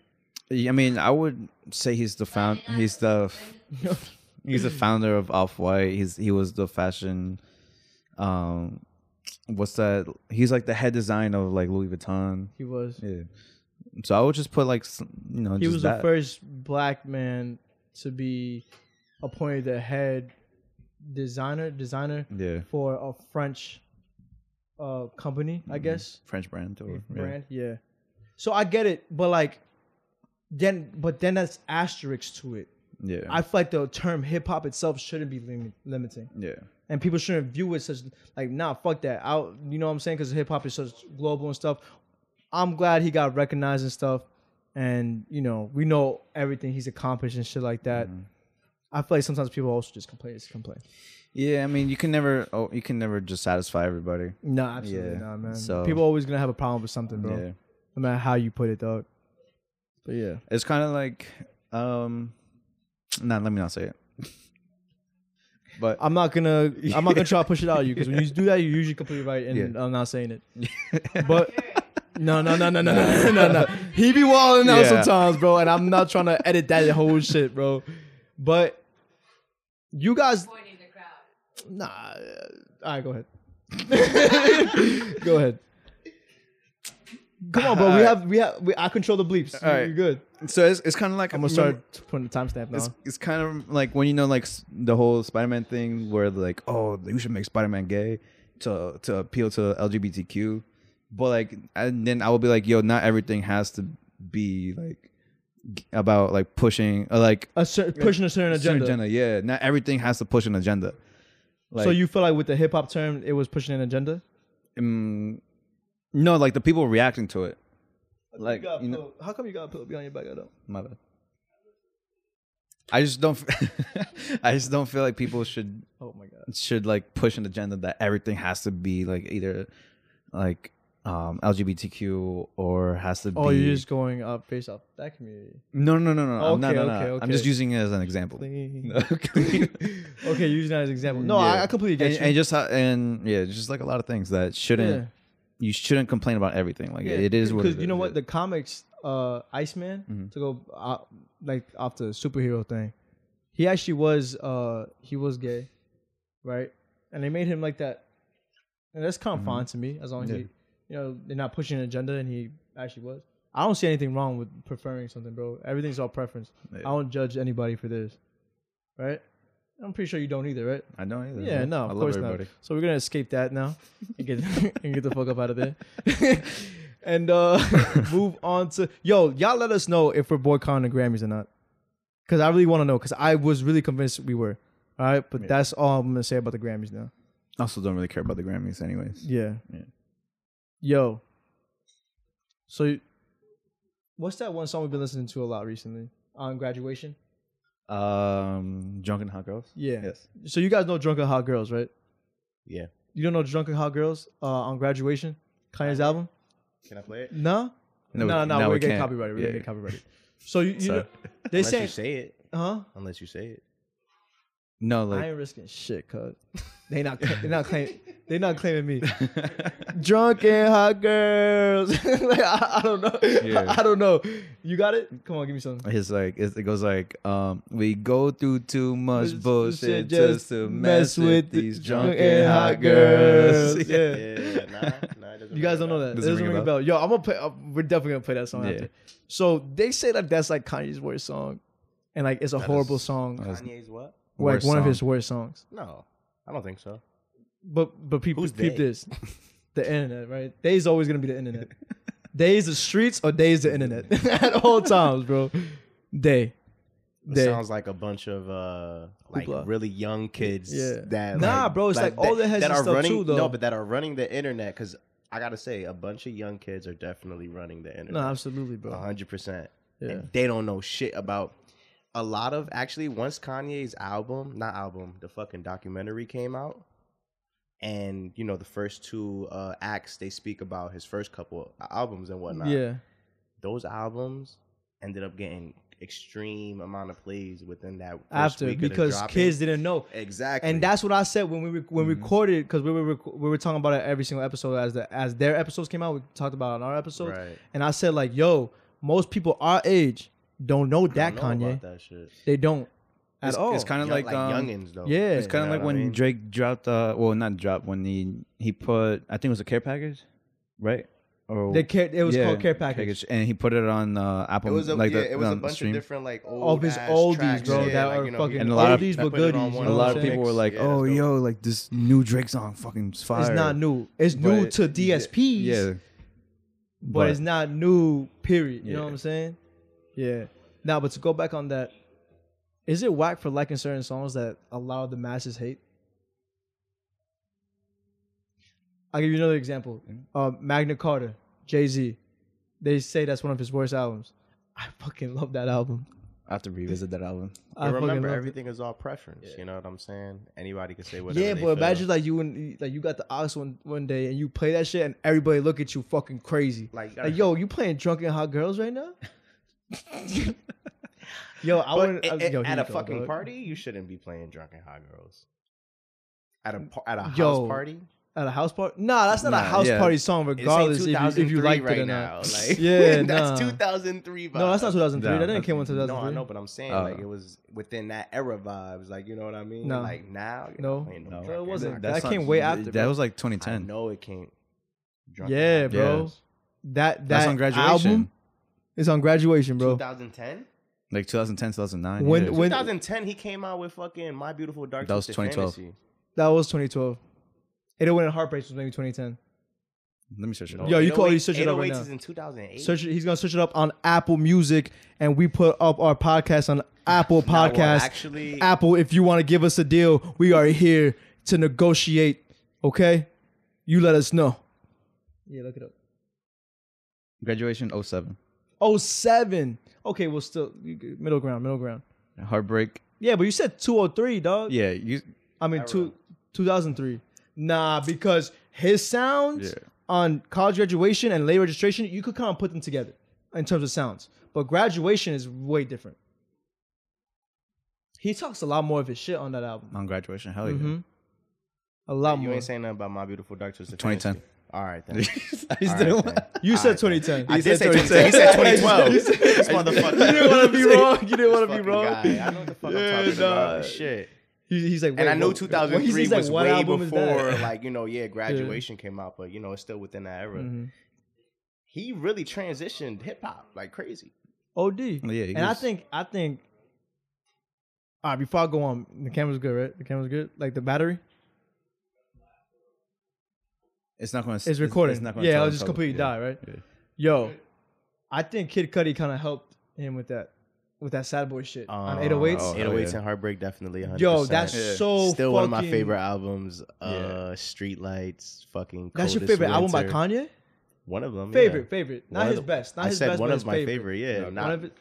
I mean, I would say he's the found. He's the he's the founder of Off White. He's he was the fashion. Um, what's that? He's like the head design of like Louis Vuitton. He was. Yeah. So I would just put like you know He was that. the first black man to be appointed the head designer designer yeah for a French uh company, I guess. French brand or yeah. Brand, yeah. So I get it, but like then but then that's asterisks to it. Yeah. I feel like the term hip hop itself shouldn't be lim- limiting. yeah. and people shouldn't view it such like nah fuck that out you know what i'm saying because hip hop is such global and stuff i'm glad he got recognized and stuff and you know we know everything he's accomplished and shit like that Mm-hmm. i feel like sometimes people also just complain just complain Yeah, I mean, you can never, oh, you can never just satisfy everybody. no absolutely Yeah, not man so- people always gonna have a problem with something bro Yeah, no matter how you put it dog but yeah it's kind of like, um, nah, let me not say it. but i'm not gonna i'm not gonna try to push it out of you because when you do that you're usually completely right and Yeah. i'm not saying it but No, no, no, no, no, no, no, no. He be walling out Yeah. sometimes, bro, and I'm not trying to edit that whole shit, bro. But you guys, Pointing the crowd. nah. uh, All right, go ahead. go ahead. Come on, bro. We have, we have, we, I control the bleeps. You- Alright. You're good. so it's, it's kind of like I'm gonna start putting the timestamp now. It's, it's kind of like when you know like s- the whole Spider-Man thing where like, oh, you should make Spider-Man gay to to appeal to LGBTQ, but like, and then I will be like, yo, not everything has to be like g- about like pushing or like A cer- pushing a certain certain agenda. Yeah, not everything has to push an agenda. Like, so you feel like with the hip hop term, it was pushing an agenda? um, no, like the people reacting to it. Like you know, how come you got a pillow behind your back? I don't. my bad. I just don't. I just don't feel like people should Oh my god. should like push an agenda that everything has to be like either like um LGBTQ or has to be. Oh, you're just going up based off that community. no, no, no, no. no. I'm not, Okay, no, no. okay, I'm okay. just using it as an example. Clean. okay, okay, using that as an example. No, I, I completely get and, you. and just how, and yeah, just like a lot of things that shouldn't Yeah. You shouldn't complain about everything. Like Yeah, it is because you know what the comics uh Iceman Mhm. to go uh, like off the superhero thing. He actually was uh he was gay, right? And they made him like that. And that's kind of fine to me as long as Yeah. he, you know, they're not pushing an agenda and he actually was. I don't see anything wrong with preferring something, bro. Everything's all preference. Yeah. I don't judge anybody for this, right? I'm pretty sure you don't either, right? I don't either. Yeah, man. no, I of love course everybody. not. So we're gonna escape that now and get and get the fuck up out of there, and uh move on to yo. Y'all let us know if we're boycotting the Grammys or not, because I really want to know. Because I was really convinced we were. All right, but Yeah. that's all I'm gonna say about the Grammys now. I Also, don't really care about the Grammys, anyways. Yeah. Yeah. Yo. So, what's that one song we've been listening to a lot recently? On graduation. Um, Drunken Hot Girls. Yeah. Yes. So you guys know Drunken Hot Girls, right? Yeah. You don't know Drunken Hot Girls uh, on graduation? Kanye's album? Can I play it? No. No, No, no, now we're we getting can't. copyrighted. We're Yeah. gonna get copyrighted. So you, you Sorry. know, they Unless say, you say it. huh? Unless you say it. No, I ain't risking shit, cuz they not they not claim they not claiming me. Drunken hot girls. like, I, I don't know. Yeah. I don't know. You got it? Come on, give me something. It's like it's, it goes like um we go through too much This- bullshit this shit just to mess with these drunken drunken hot hot girls. girls. Yeah. Yeah, nah, nah, You guys don't know that. It Doesn't doesn't ring a ring a bell. Yo, I'm gonna play. Uh, we're definitely gonna play that song Yeah. after. So they say that that's like Kanye's worst song, and like it's a That horrible is- song, Kanye's what? like Worst one of his worst songs. No, I don't think so. But but people Who's peep they? this, the internet, right? They's always gonna be the internet. Days the streets or days the internet at all times, bro. Day. It Day. sounds like a bunch of uh like Hoopla. really young kids Yeah. that Nah, like, bro, it's like all that, the heads that are stuff running too, though. no but that are running the internet because I gotta say a bunch of young kids are definitely running the internet. No, absolutely, a bro. hundred percent Yeah. they don't know shit about a lot of actually once Kanye's album not album the fucking documentary came out and you know the first two uh acts they speak about his first couple albums and whatnot Yeah. those albums ended up getting extreme amount of plays within that After because kids didn't know. exactly And that's what I said when we rec- when we Mhm. recorded because we were rec- we were talking about it every single episode as the as their episodes came out. We talked about it on our episode, right. and I said like, "Yo, most people our age don't know that Don't know Kanye. that shit. They don't at It's, all. it's kind of Young- like, um, youngins though. yeah. It's kind of You know like what I when mean? Drake dropped. Uh, well, not dropped when he he put. I think it was a care package, right? Or the care, it was yeah, called Care Package. and he put it on uh, Apple. It was a like yeah, the, it was a bunch stream. of different like old All of his oldies, tracks, bro, yeah, that like, are you know, fucking And a lot of- oldies that but put it on goodies. a lot of people were like, Yeah, "Oh, yo, like this new Drake song, fucking fire." It's not new. It's new to DSPs, Yeah, but, it's not new. Period. You know what I'm saying? Yeah. Now, but to go back on that, is it whack for liking certain songs that a lot of the masses hate? I'll give you another example. Uh, Magna Carta, Jay Z. They say that's one of his worst albums. I fucking love that album. I have to revisit that album. I But remember, everything is all preference. You know what I'm saying? Anybody can say whatever. Yeah, they but imagine like you and like you got the aux one one day and you play that shit and everybody look at you fucking crazy. like, Like, yo, you playing drunken hot girls right now? yo, I wouldn't. a- I- a- yo, at a go, fucking dog. party, you shouldn't be playing drunken hot girls. At a at a house party, At a house party? Nah, that's not a house yeah. party song, regardless if you, if you 2003 like right it or now. not. Like, Yeah, that's nah. 2003. Vibes. No, that's not 2003. Nah, that didn't that's- came in No, I know, but I'm saying Oh. like it was within that era vibes. Like you know what I mean? No. Like now, you're No. No. No, it wasn't. hot That came way after, That bro. was like 2010. No, it came. Drunken Yeah, bro. That that That's on graduation. album is on graduation, bro. 2010. Like 2010, 2009. When- yeah. when- 2010, he came out with fucking My Beautiful Dark That was Twisted 2012. Fantasy. That was 2012. It went in Heartbreaks was maybe 2010. Let me search it. Yo, up. you call- 808 you search it up right 808s now. is in 2008. Search it. He's gonna search it up on Apple Music, and we put up our podcast on Apple Nah, well, Podcast. actually, Apple, if you want to give us a deal, we are here to negotiate. Okay, you let us know. Yeah, look it up. Graduation 07. Oh seven. Okay, well still middle ground, middle ground. Heartbreak. Yeah, but you said two oh three, dog. Yeah, you. I mean two two thousand three. Nah, because his sounds Yeah. on college graduation and late registration, you could kind of put them together in terms of sounds. But graduation is way different. He talks a lot more of his shit on that album. On graduation, hell yeah. Mhm. A lot You more. You ain't saying nothing about my beautiful dark twisted 2010. Fantasy. All right then. He's All doing right, what? then. You said right, then. 2010. I You did said say 2010. He said 2012. This motherfucker. You didn't want to be wrong. You didn't want to be wrong. guy. I know what the fuck Yeah, I'm talking nah. about. Shit. He- he's like, And I know 2003 he's like, was what way album is that? before, like you know, yeah, graduation came out, but you know, it's still within that era. Mhm. He really transitioned hip hop like crazy. OD. Yeah, he and I think I think. All right, before I go on, the camera's good, right? The camera's good. Like the battery It's not going to. It's recording. It's not gonna yeah, tell it'll just completely Yeah. die, right? Yeah. Yo, I think Kid Cudi kind of helped him with that, with that sad boy shit on 808s. Oh, 808s yeah. and Heartbreak definitely. 100%. Yo, that's Yeah. so still one of my fucking- favorite albums. Uh, Yeah. Streetlights, fucking. That's your Coldest favorite album by Winter. Kanye? One of them. Favorite, yeah. favorite. Not One of his the- best. Not I his said best, one but of his my favorite. favorite. Yeah, One not, of it-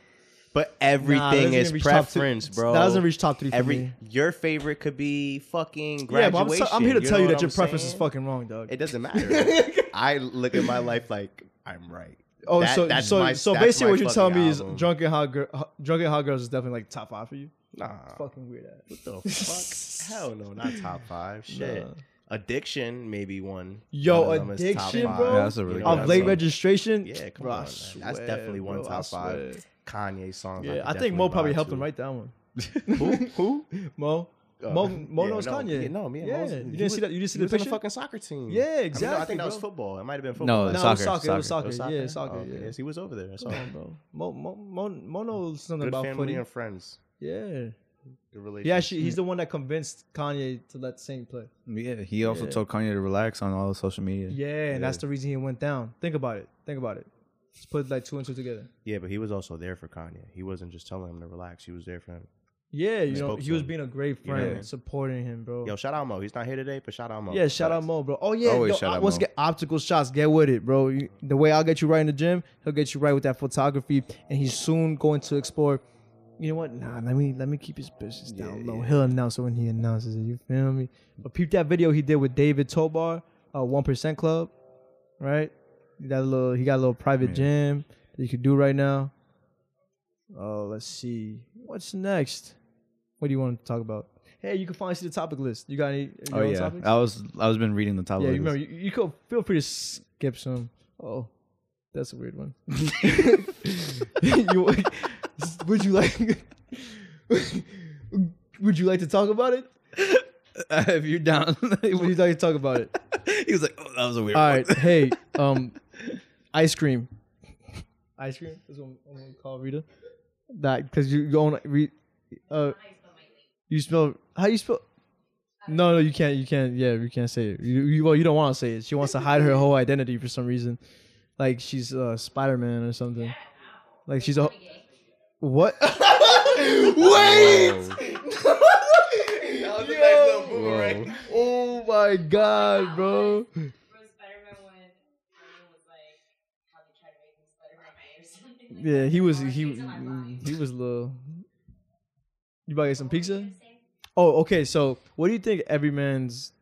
but everything that is even reach preference, bro. That doesn't reach top three for Every me. your favorite could be fucking Yeah, graduation. but I'm, so- I'm here to you tell you that your I'm preference is fucking wrong, dog. It doesn't matter. I look at my life like I'm right. Oh, That- so that's so my- so that's basically, my what you're telling fucking me is drunken hot girl, drunken hot girls is definitely like top five for you. Nah, Fucking weird ass. what the fuck? Hell no, not top five. Shit. Nah. Addiction, maybe one. Yo, One of them is top Addiction, five. bro? Yeah, that's a really You good Of late I'm registration, Yeah, come bro, I on, man. That's swear, definitely one bro, I top five. swear. Kanye songs. Yeah, could I think Mo probably helped to. him write that one. Who? Who? Mo, Oh, Mo, Mo yeah, knows no, Kanye. Yeah, no, me and yeah. Mo's- you didn't was- see that? You didn't see the was on picture? the fucking soccer team. Yeah, I, mean, no, I exactly, think that was football. It might have been football. No, No, it was soccer, soccer. It was soccer. soccer. Oh, yeah, soccer. Oh, okay. yeah. Yes, he was over there. I saw Come it. on, bro. Mo, Mo, Mo, Mo knows something Good about family footy. and friends. Yeah. Good relationship. He actually, he's the one that convinced Kanye to let Saint play. Yeah, he also Yeah. told Kanye to relax on all the social media. Yeah, and that's the reason he went down. Think about it. Think about it. Just put like two and two together. Yeah, but he was also there for Kanye. He wasn't just telling him to relax. He was there for him. Yeah, you know, spoke he to was him. being a great You know what I friend, mean? supporting him, bro. Yo, shout out Mo. He's not here today, but shout out Mo. yeah, shout out Facts. Mo, bro. Oh yeah, Always yo, shout I- out once Mo. get optical shots. Get with it, bro. You, the way I'll get you right in the gym, he'll get you right with that photography, and he's soon going to explore. You know what? Nah, let me let me keep his business down low. He'll announce it when he announces it. You feel me? But peep that video he did with David Tobar, uh, One Percent Club, right? He got a little. He got a little private gym that you could do right now. Oh, let's see. What's next? What do you want to talk about? Hey, you can finally see the topic list. You got any? Oh yeah, topics? I was I was been reading the topic. Yeah, you list. remember. You, you could feel free to skip some. Oh, that's a weird one. you, would you like? would you like to talk about it? if you're down, Would you like to talk about it? he was like, "Oh, that was a weird." All one." right. Hey, um, ice cream. Ice cream. That's what I'm, I'm gonna call Rita. That because you go on. Re, uh, you spell how you spell? No, no, you can't. You can't. Yeah, you can't say it. You, you well, you don't want to say it. She wants to hide her whole identity for some reason, like she's uh, Spider Man or something. Like she's a what? Wait. Yo. Oh my god, bro. From Spider-Man when Spider-Man was like, how they try to make him Spider-Man or something. Yeah, he was he Into My Mind. he was a little. You about to get some pizza? Oh, okay. So, what do you think every man's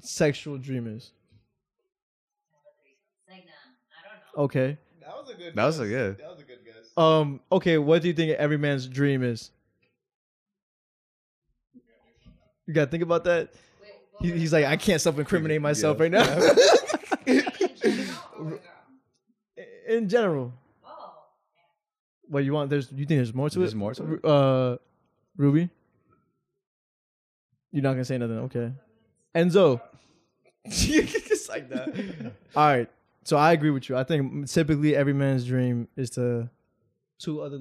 sexual dream is? Like, nah, I don't know. Okay. That was a good. That was a good. That was a good guess. Um. Okay. What do you think every man's dream is? You gotta think about that. He, he's like, I can't self-incriminate myself right now. In general, what you want? There's. You think there's more to it? There's it? more to it? Uh, Ruby. You're not gonna say nothing, okay? Enzo. Just like that. All right. So I agree with you. I think typically every man's dream is to two other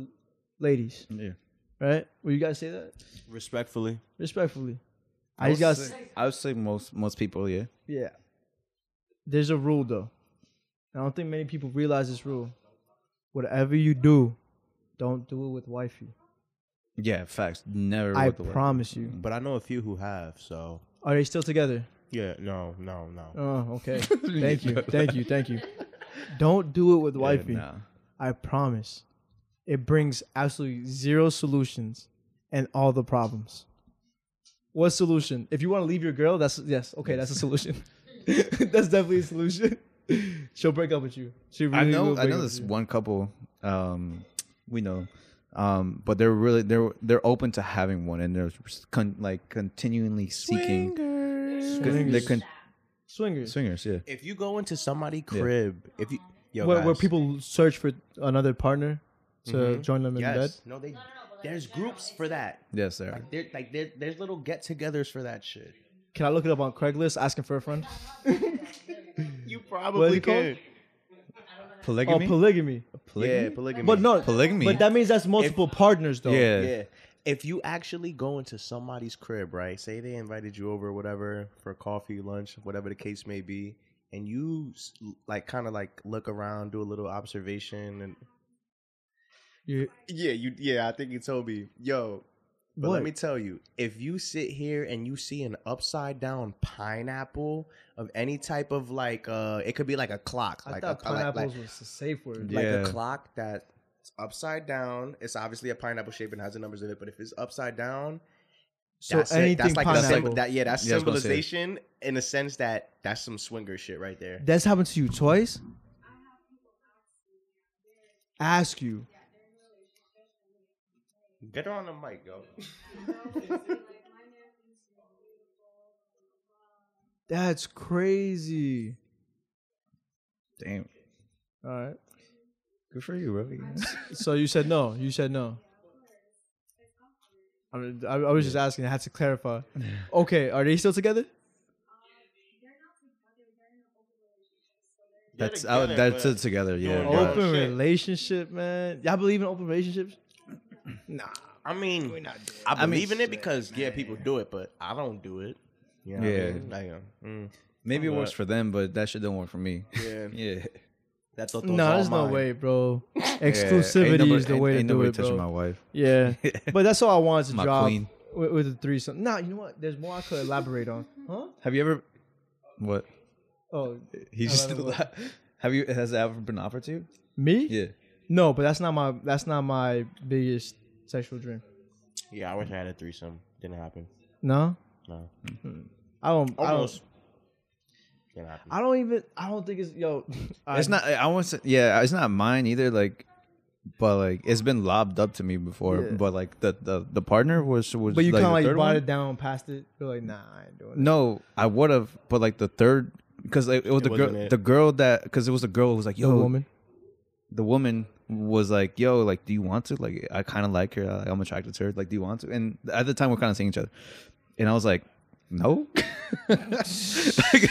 ladies, Yeah. right? Will you guys say that Respectfully, respectfully? I, I just would got say, I would say most most people, yeah. yeah. There's a rule though. I don't think many people realize this rule. Whatever you do, don't do it with wifey. Yeah, facts. Never. I with the wife. promise you. But I know a few who have. So Are they still together? yeah, no, no, no. Oh, okay. thank you, thank you, thank you. Don't do it with Yeah, wifey. nah. I promise. It brings absolutely zero solutions and all the problems. What solution? If you want to leave your girl, that's yes, okay, that's a solution. that's definitely a solution. She'll break up with you. She really I know. I know this one couple. Um, we know, um, but they're really they're they're open to having one, and they're con- like continually seeking. Swingers. They're con- swingers. swingers, yeah. If you go into somebody's Yeah. crib, if you yo, where, where guys, people search for another partner to Mhm. join them in yes, bed. no, they No, no, no. But like there's groups for that. Yes, there. Like there, like there, there's little get-togethers for that shit. Can I look it up on Craigslist asking for a friend? You What is probably it called? Could. Oh, Polygamy. polygamy. Yeah, polygamy. But no, Polygamy. But that means that's multiple partners, though. Yeah. yeah. If you actually go into somebody's crib, right? Say they invited you over, whatever, for coffee, lunch, whatever the case may be, and you like kind of like look around, do a little observation, and You- yeah, you yeah, I think you told me, yo. But What? let me tell you, if you sit here and you see an upside down pineapple of any type of like, uh, it could be like a clock, I like thought a, like- like- was a safe word. like Yeah. a clock that's upside down. It's obviously a pineapple shape and has the numbers in it, but if it's upside down, So that's it. anything That's like a pineapple. symbol- that yeah, that's Yeah, I was gonna say. symbolization in the sense that that's some swinger shit right there. That's happened to you twice. Ask you. Get her on the mic, yo. That's crazy. Damn. All right. Good for you, Robbie. So you said no. You said no. I, mean, I, I was just asking. I had to clarify. Okay, are they still together? That's out. That's it together. Yeah. Oh, Open shit. relationship, man. Y'all believe in open relationships? Nah. I mean, I I mean, believe in it because yeah, people do it, but I don't do it. You know what I Yeah. mean? Like, uh, mm, Maybe it works for them, but that shit don't work for me. yeah, Yeah. that's what. No, there's no way, bro. Exclusivity Ain't nobody- is the ain't- way ain't to do nobody it, touching bro. my wife. Yeah, but that's all I wanted to My drop queen. with, with the threesome. Nah, you know what? There's more I could elaborate on. Huh? Have you ever? What? Oh, He just. Have you? Has that ever been offered to you? me? Yeah. No, but that's not my that's not my biggest sexual dream. Yeah, I wish I had a threesome. Didn't happen. No, No, hmm. I don't. I don't. almost. Didn't. I don't even. I don't think it's yo. It's not. I want to. Yeah, it's not mine either. Like, but like it's been lobbed up to me before. Yeah. But like the the the partner was was. But you like, kind of like third brought it down past it. You're like, nah, I ain't doing it. No, I would have, but like the third, because like, it was It the girl, it. the girl that, because it was the girl who was like, Yo, "Yo, woman. The woman was like, "Yo, like, do you want to? Like, I kind of like her. Like, I'm attracted to her. Like, do you want to?" And at the time, we're kind of seeing each other, and I was like, "No, like,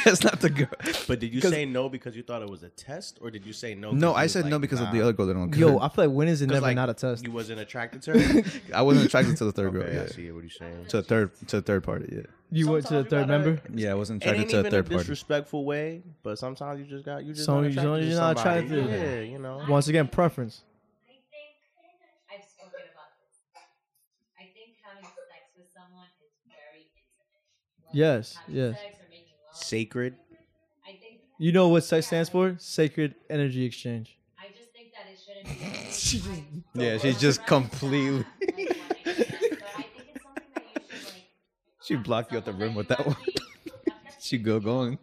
that's not the girl." But did you 'Cause- say no because you thought it was a test, or did you say no? No, 'cause I you was said no like, because of the other girl that don't. Yo, I feel like when is it 'Cause, never like, not a test? You wasn't attracted to her. I wasn't attracted to the third girl. okay, I see what you're saying. To the third, to the third party. Yeah, You went to the third gotta- member. yeah, I wasn't It attracted ain't to the a third party. disrespectful way, but sometimes you just got you just So not you- attracted so to you're not somebody. attracted. Yeah, you know. Once again, preference. I think I've spoken about this. I think having sex with someone is very intimate. Like, Yes, yes. Sex or making love. Sacred. I think. You know what sex stands for? Sacred energy exchange. I just think that it shouldn't be. Yeah, she's just completely. Like, one night stand, but I think it's something that you should like. She blocked you out the rim with that one. actually- that's She go going.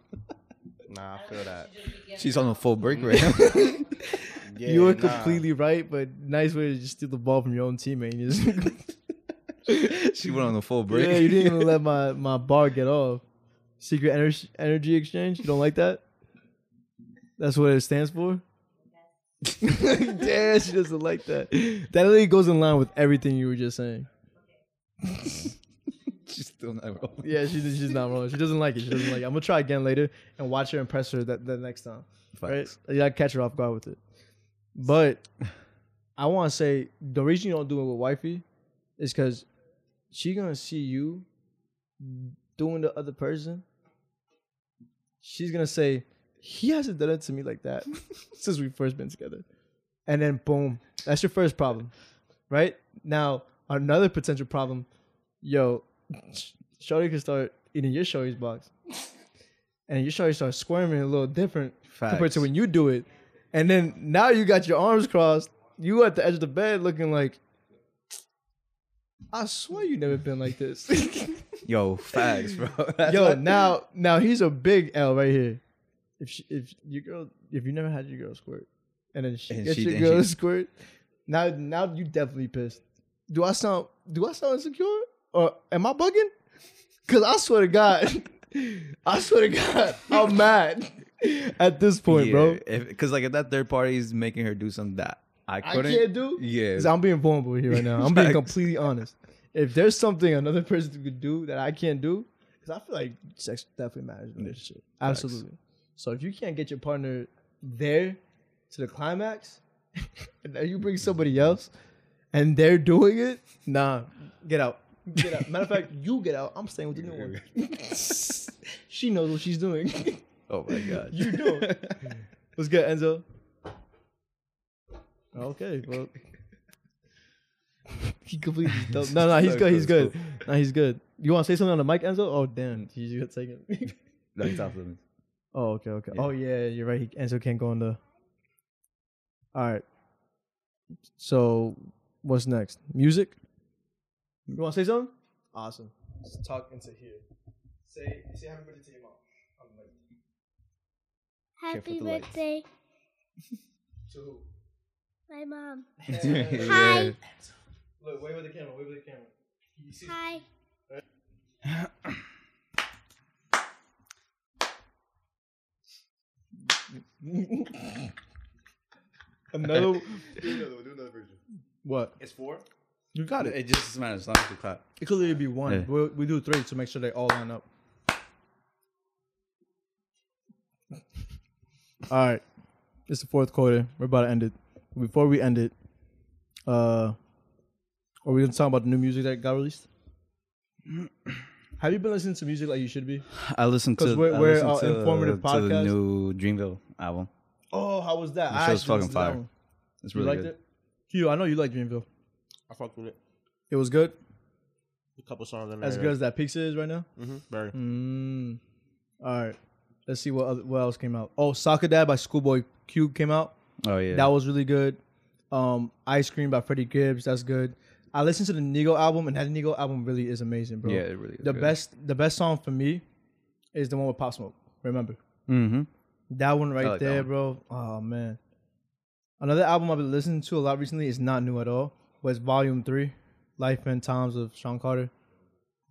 Nah, I I feel that. think you should just be She's on a full break mm-hmm. right now. Yeah, you were nah. completely right, but nice way to just steal the ball from your own teammate. She went on a full break. yeah, you didn't even let my, my bar get off. Secret energy energy exchange. You don't like that? That's what it stands for. Damn, she doesn't like that. That literally goes in line with everything you were just saying. She's still not rolling. Yeah, she, she's not wrong. She doesn't like it. She doesn't like it. I'm gonna try again later and watch her impress her that, that next time. Right? Facts. You gotta catch her off guard with it. But I want to say the reason you don't do it with wifey is because she gonna see you doing the other person. She's gonna say he hasn't done it to me like that since we first been together, and then boom, that's your first problem, right? Now another potential problem, yo, Shorty can start eating your Shorty's box, and your Shorty starts squirming a little different compared to when you do it, and then now you got your arms crossed, you at the edge of the bed looking like. I swear you never been like this. Yo, facts, bro. That's Yo, now now he's a big L right here. If she, if your girl if you never had your girl squirt, and then she And gets she- your girl she- squirt, now now you definitely pissed. Do I sound do I sound insecure or am I bugging? Cause I swear to God, I swear to God, I'm mad at this point, bro. Because like if that third party is making her do something that I I couldn't, can't do. Yeah, 'Cause I'm being vulnerable here right now. I'm being completely honest. If there's something another person could do that I can't do, because I feel like sex definitely matters in a relationship. Mm. Absolutely. So if you can't get your partner there to the climax, and then you bring somebody else, and they're doing it, nah, get out. Get out. Matter of fact, you get out. I'm staying with the new one. she knows what she's doing. Oh my god, you don't. What's good, Enzo? Okay, well. he completely don't- No, no, he's So good. He's cool, good. No, he's good. You want to say something on the mic, Enzo? Oh, damn. He's got taken. no, he's off limits. oh, okay, okay. Yeah. Oh, yeah, you're right. He, Enzo can't go on the. All right. So, what's next? Music? You want to say something? Awesome. Just talk into here. Say, say happy birthday to your mom. on the mic. Happy the lights. birthday, To who? My mom. Yeah. Look, wave at the camera. Wave at the camera. You see- Hi. Another. Version. What? It's four. You got It it. just doesn't matter as long as you clap. It could literally be one. Yeah. We'll, we do three to make sure they all line up. All right. It's the fourth quarter. We're about to end it. Before we end it, uh, are we gonna talk about the new music that got released? Have you been listening to music like you should be? I listened 'Cause to. we're- I we're, listened to, informative to the podcast. new Dreamville album. Oh, how was that? The I show's actually fucking listened to that fire. one. It's You really liked good. it? Q, I know you like Dreamville. I fucked with it. It was good. A couple songs in there. As good as that Pizza is right now. Mm-hmm. Very. Mm. All right. Let's see what other, what else came out. Oh, Soccer Dad by Schoolboy Q came out. Oh yeah, That was really good. Um, Ice Cream by Freddie Gibbs. That's good. I listened to the Nigo album, and that Nigo album really is amazing, bro. yeah, it really. Is the best, the best song for me is the one with Pop Smoke. Remember Mm-hmm. that one right like there, one. bro. Oh man. Another album I've been listening to a lot recently is not new at all. But it's Volume Three, Life and Times of Sean Carter,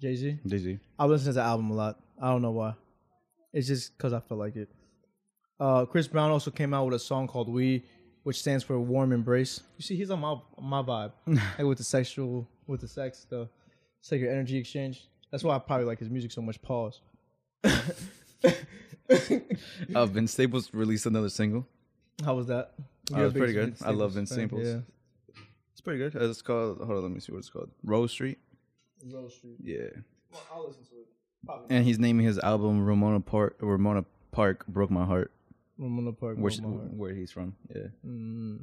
Jay Z. Dizzy. I listen to that album a lot. I don't know why. It's just because I feel like it. Uh, Chris Brown also came out with a song called "We," which stands for "Warm Embrace." You see, he's on my my vibe, like with the sexual, with the sex, the it's like your energy exchange. That's why I probably like his music so much. Pause. Uh, Vince Staples released another single. How was that? You're a it's big pretty good. I love Vince Staples. Yeah. It's pretty good. It's called. Hold on, let me see what it's called. Rose Street. Rose Street. Yeah. Well, I'll listen to it. Probably. And he's naming his album Ramona Park. Ramona Park broke my heart. Ramona Park. Which, Broke My Heart. where he's from. Yeah. Mm.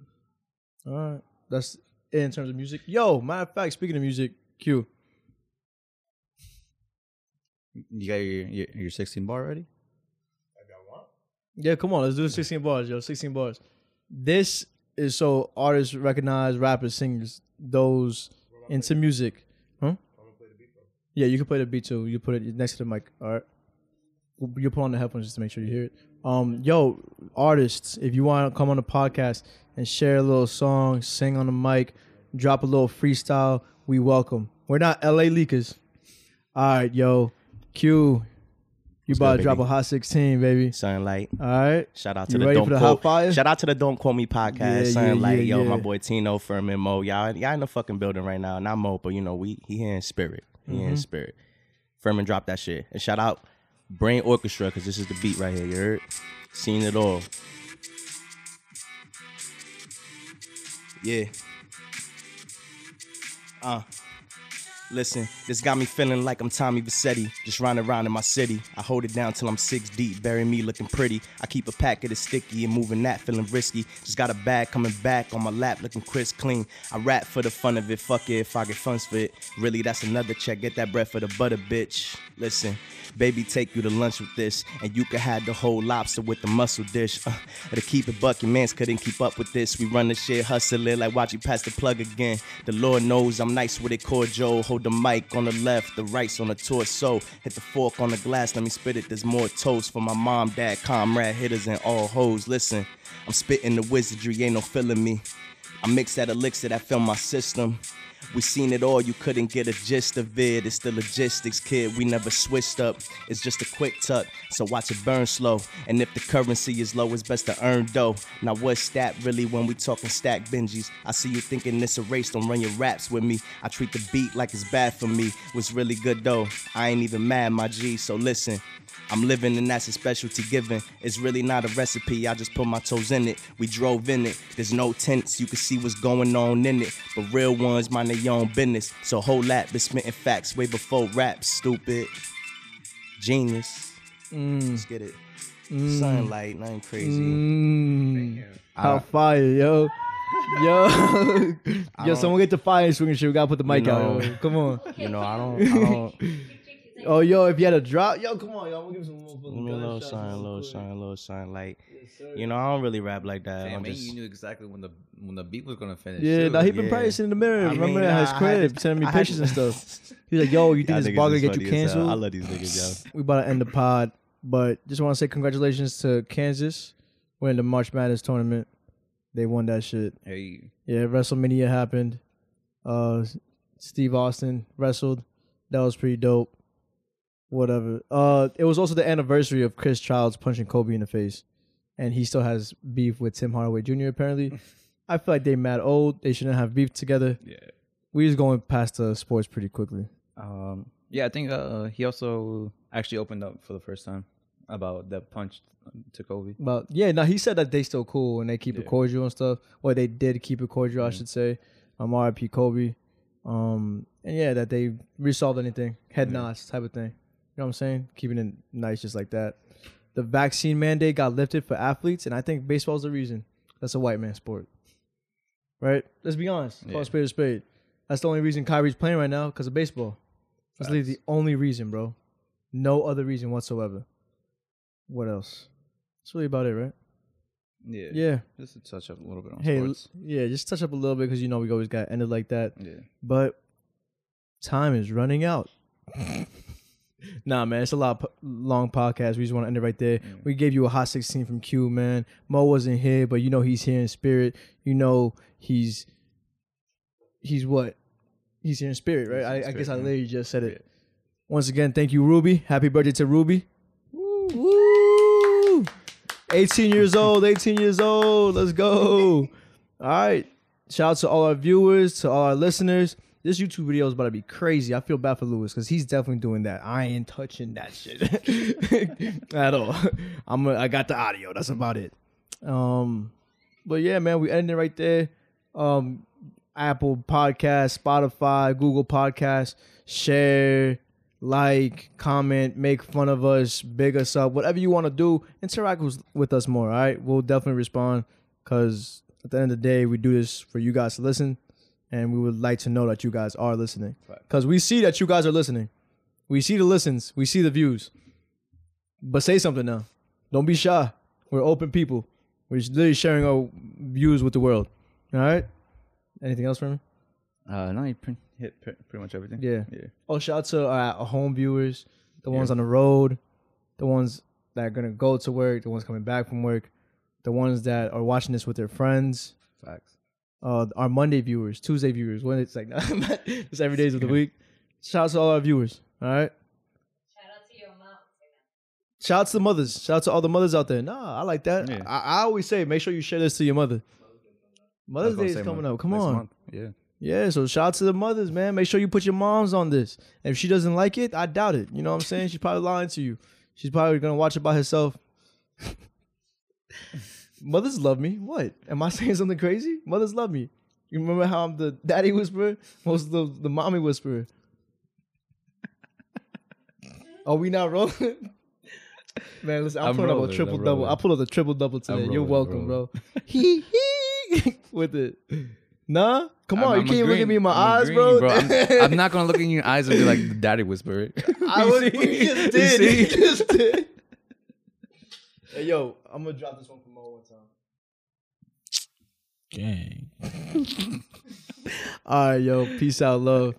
All right. That's it in terms of music. Yo, matter of fact, speaking of music, Q. You got your your, your 16 bar ready? I got one. Yeah, come on, let's do 16 bars, yo. 16 bars. This is so artists recognize rappers, singers, those into music. Huh? Yeah, you can play the beat too. You put it next to the mic. All right. You put on the headphones just to make sure you hear it. Um, yo, artists, if you want to come on the podcast and share a little song, sing on the mic, drop a little freestyle, we welcome. We're not LA leakers. All right, yo, Q, you What's about good, to drop a hot 16, baby. Sunlight. All right. Shout out to You the ready Don't for the Quote. hot fire? Shout out to the Don't Quote Me podcast. Yeah, Sunlight, yeah, yo, yeah. my boy Tino, Fermin, Mo. Y'all, y'all in the fucking building right now. Not Mo, but you know we he here in spirit. He Mm-hmm. in spirit. Fermin dropped that shit. And shout out Brain Orchestra because this is the beat right here. You heard? Seen it all. Yeah. Uh. Listen, this got me feeling like I'm Tommy Vercetti, just riding around in my city. I hold it down till I'm six deep, bury me looking pretty. I keep a pack of the sticky and moving that, feeling risky. Just got a bag coming back on my lap, looking crisp clean. I rap for the fun of it, fuck it if I get funds for it. Really, that's another check, get that bread for the butter, bitch. Listen, baby, take you to lunch with this, and you can have the whole lobster with the mussel dish. Uh, to keep it bucking, mans couldn't keep up with this. We run the shit, hustling like watch you pass the plug again. The Lord knows I'm nice with it, cordial. Hold the mic on the left, the right's on the torso. Hit the fork on the glass, let me spit it. There's more toast for my mom, dad, comrade, hitters, and all hoes. Listen, I'm spitting the wizardry, ain't no feeling me. I mix that elixir that fill my system. We seen it all, you couldn't get a gist of it. It's the logistics, kid. We never switched up. It's just a quick tuck, so watch it burn slow. And if the currency is low, it's best to earn dough. Now what's that really when we talking stack Benjis? I see you thinking this a race, don't run your raps with me. I treat the beat like it's bad for me. What's really good though? I ain't even mad, my G. So listen. I'm living and that's a specialty given. It's really not a recipe, I just put my toes in it. We drove in it. There's no tents, you can see what's going on in it. But real ones mind their own business. So whole lap been spitting facts way before rap, stupid. Genius. Let's get it. Sunlight, nothing crazy. Mm, how fire, yo. Yo, yo, don't- someone get the fire swinging shit. We gotta put the mic know. out. yo. Come on. You know, I don't, I don't. Oh, yo, if you had a drop, yo, come on, yo. I'm gonna give some more Give little sign, a little sign, a little sign. Like, you know, I don't really rap like that. Damn, I'm man, just, you knew exactly when the when the beat was gonna finish. Yeah, too. now he been yeah. practicing in the mirror. I Remember mean, at his I had crib, to- sending me I had pictures and stuff. He's like, yo, you think this niggas bar gonna get you funny as hell. canceled? I love these niggas, yo. we about to end the pod, but just want to say congratulations to Kansas winning the March Madness tournament. They won that shit. Hey, Yeah, WrestleMania happened. Uh, Steve Austin wrestled. That was pretty dope. Whatever. Uh, it was also the anniversary of Chris Childs punching Kobe in the face, and he still has beef with Tim Hardaway Jr. Apparently, I feel like they mad old. They shouldn't have beef together. yeah. We just going past the sports pretty quickly. Um, yeah, I think uh, he also actually opened up for the first time about that punch to Kobe. Well, yeah, now he said that they still cool and they keep it cordial and stuff. Or they did keep it cordial, I should say. Um, R.I.P. Kobe. Um, and yeah, that they resolved anything, head nods type of thing. You know what I'm saying? Keeping it nice, just like that. The vaccine mandate got lifted for athletes, and I think baseball's the reason. That's a white man sport, right? Let's be honest. Call Yeah. a spade a spade. That's the only reason Kyrie's playing right now because of baseball. That's literally the only reason, bro. No other reason whatsoever. What else? That's really about it, right? Yeah, Yeah. Just to touch up a little bit on Hey, l- yeah, just touch up a little bit because you know we always got ended like that. Yeah, But time is running out. nah, man, it's a lot of po- long podcast. We just want to end it right there. Mm. We gave you a hot 16 from Q, man. Mo wasn't here, but you know he's here in spirit. You know he's he's what? He's here in spirit, right? In I, I guess I spirit, yeah. literally just said it. Once again, thank you, Ruby. Happy birthday to Ruby. Woo! 18 years old, 18 years old. Let's go. All right. Shout out to all our viewers, to all our listeners. This YouTube video is about to be crazy. I feel bad for Lewis because he's definitely doing that. I ain't touching that shit at all. I'm a, I got the audio. That's about it. Um, but yeah, man, we ended right there. Um, Apple Podcast, Spotify, Google Podcast. Share, like, comment, make fun of us, big us up, whatever you want to do. Interact with, with us more. All right, we'll definitely respond because at the end of the day, we do this for you guys to listen, and we would like to know that you guys are listening because we see that you guys are listening. We see the listens, we see the views. But say something now. Don't be shy. We're open people. We're literally sharing our views with the world. All right. Anything else for me? uh, no, you pre- hit pre- pretty much everything. Yeah. yeah. Oh, shout out to our home viewers, the ones on the road, the ones that are gonna go to work, the ones coming back from work, the ones that are watching this with their friends. Facts. Uh, our Monday viewers, Tuesday viewers, when it's like it's every days of the week. Shout out to all our viewers. All right. Shout out to your mom. Shout out to the mothers. Shout out to all the mothers out there. Nah, I like that. Yeah. I, I always say, make sure you share this to your mother. Mother's Day is coming mon- up. Come next on. month. Yeah. Yeah, so shout out to the mothers, man. Make sure you put your moms on this. And if she doesn't like it, I doubt it. You know what I'm saying? She's probably lying to you. She's probably gonna watch it by herself. Mothers love me. What? Am I saying something crazy? Mothers love me. You remember how I'm the daddy whisperer? Most of the, the mommy whisperer. Are we not rolling? Man, listen, I'm, I'm pulling up rolling, a I'm triple double. I rolling. pulled up a triple double today. I'm You're welcome, bro. bro. Hee hee with it. Nah, come on, I'm- you I'm can't even look at me in my I'm eyes, agreeing, bro. I'm, I'm not gonna look in your eyes and be like the daddy whisperer. I You was, see? we just You did. see? We just did. Hey, yo, I'm gonna drop this one for Mo one time. Gang. All right, yo, peace out, love.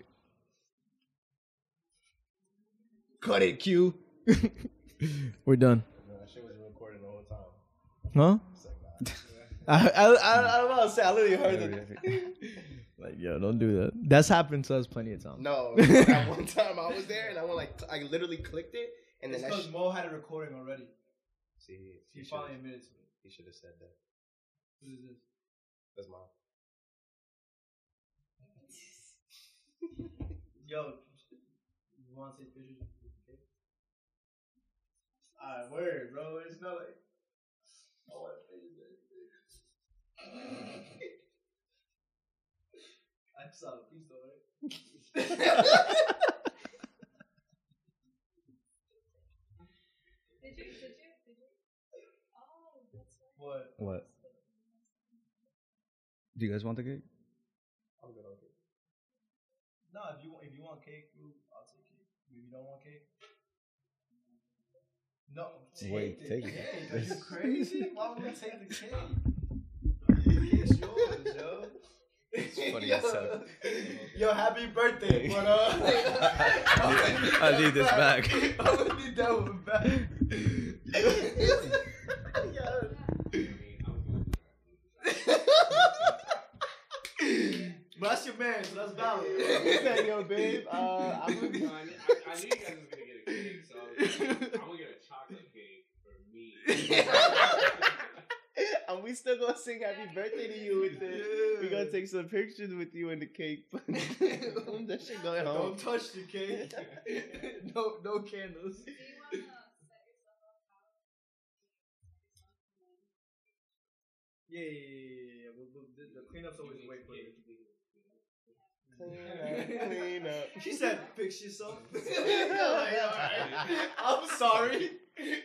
Cut it, Q. We're done. That shit was recording the whole time. Huh? I, I, I, I'm about to say, I literally heard it. Like, yo, don't do that. That's happened to us plenty of times. No, that one time I was there and I went like I literally clicked it and then that sh- Mo had a recording already. See, He he, finally should admitted to it. he should have said that. What is this? That's mine. Yo, you want to take pictures? Alright, word, bro. It's not like. I want to take I saw the piece though, right? Did you? Did you? Did you? Oh, that's right. What? What? Do you guys want the cake? I'm good. I'm good. No, if you want, if you want cake, I'll take cake. If you don't want cake, no. Wait, the take it. cake. Are you crazy? Why would I take the cake? The cake's yours, yo. It's funny as hell. Yo, happy birthday, but uh, I need this back. I would need that one back. But that's your man, so that's valid. Say, yo, babe, uh, I'm I, knew- gonna I, I knew you guys was gonna get a cake, so I was like, I'm gonna get a chocolate cake for me. and we still gonna sing happy birthday to you with it. We gonna take some pictures with you in the cake. that shit going home. Don't touch the cake. no, no candles. Do you want to set yourself up? Yeah, cleanup's always way quicker. Clean up. She said, "Fix yourself." Like, alright. I'm sorry.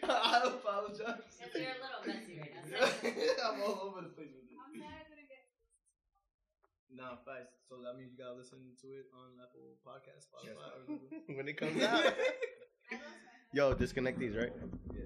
I apologize. Because you're a little messy right now. I'm all over the place with it. I'm not gonna get. Nah, facts. So that means you gotta listen to it on Apple Podcast, Spotify, or something. when it comes out. I lost my Yo, disconnect these, right? Yeah.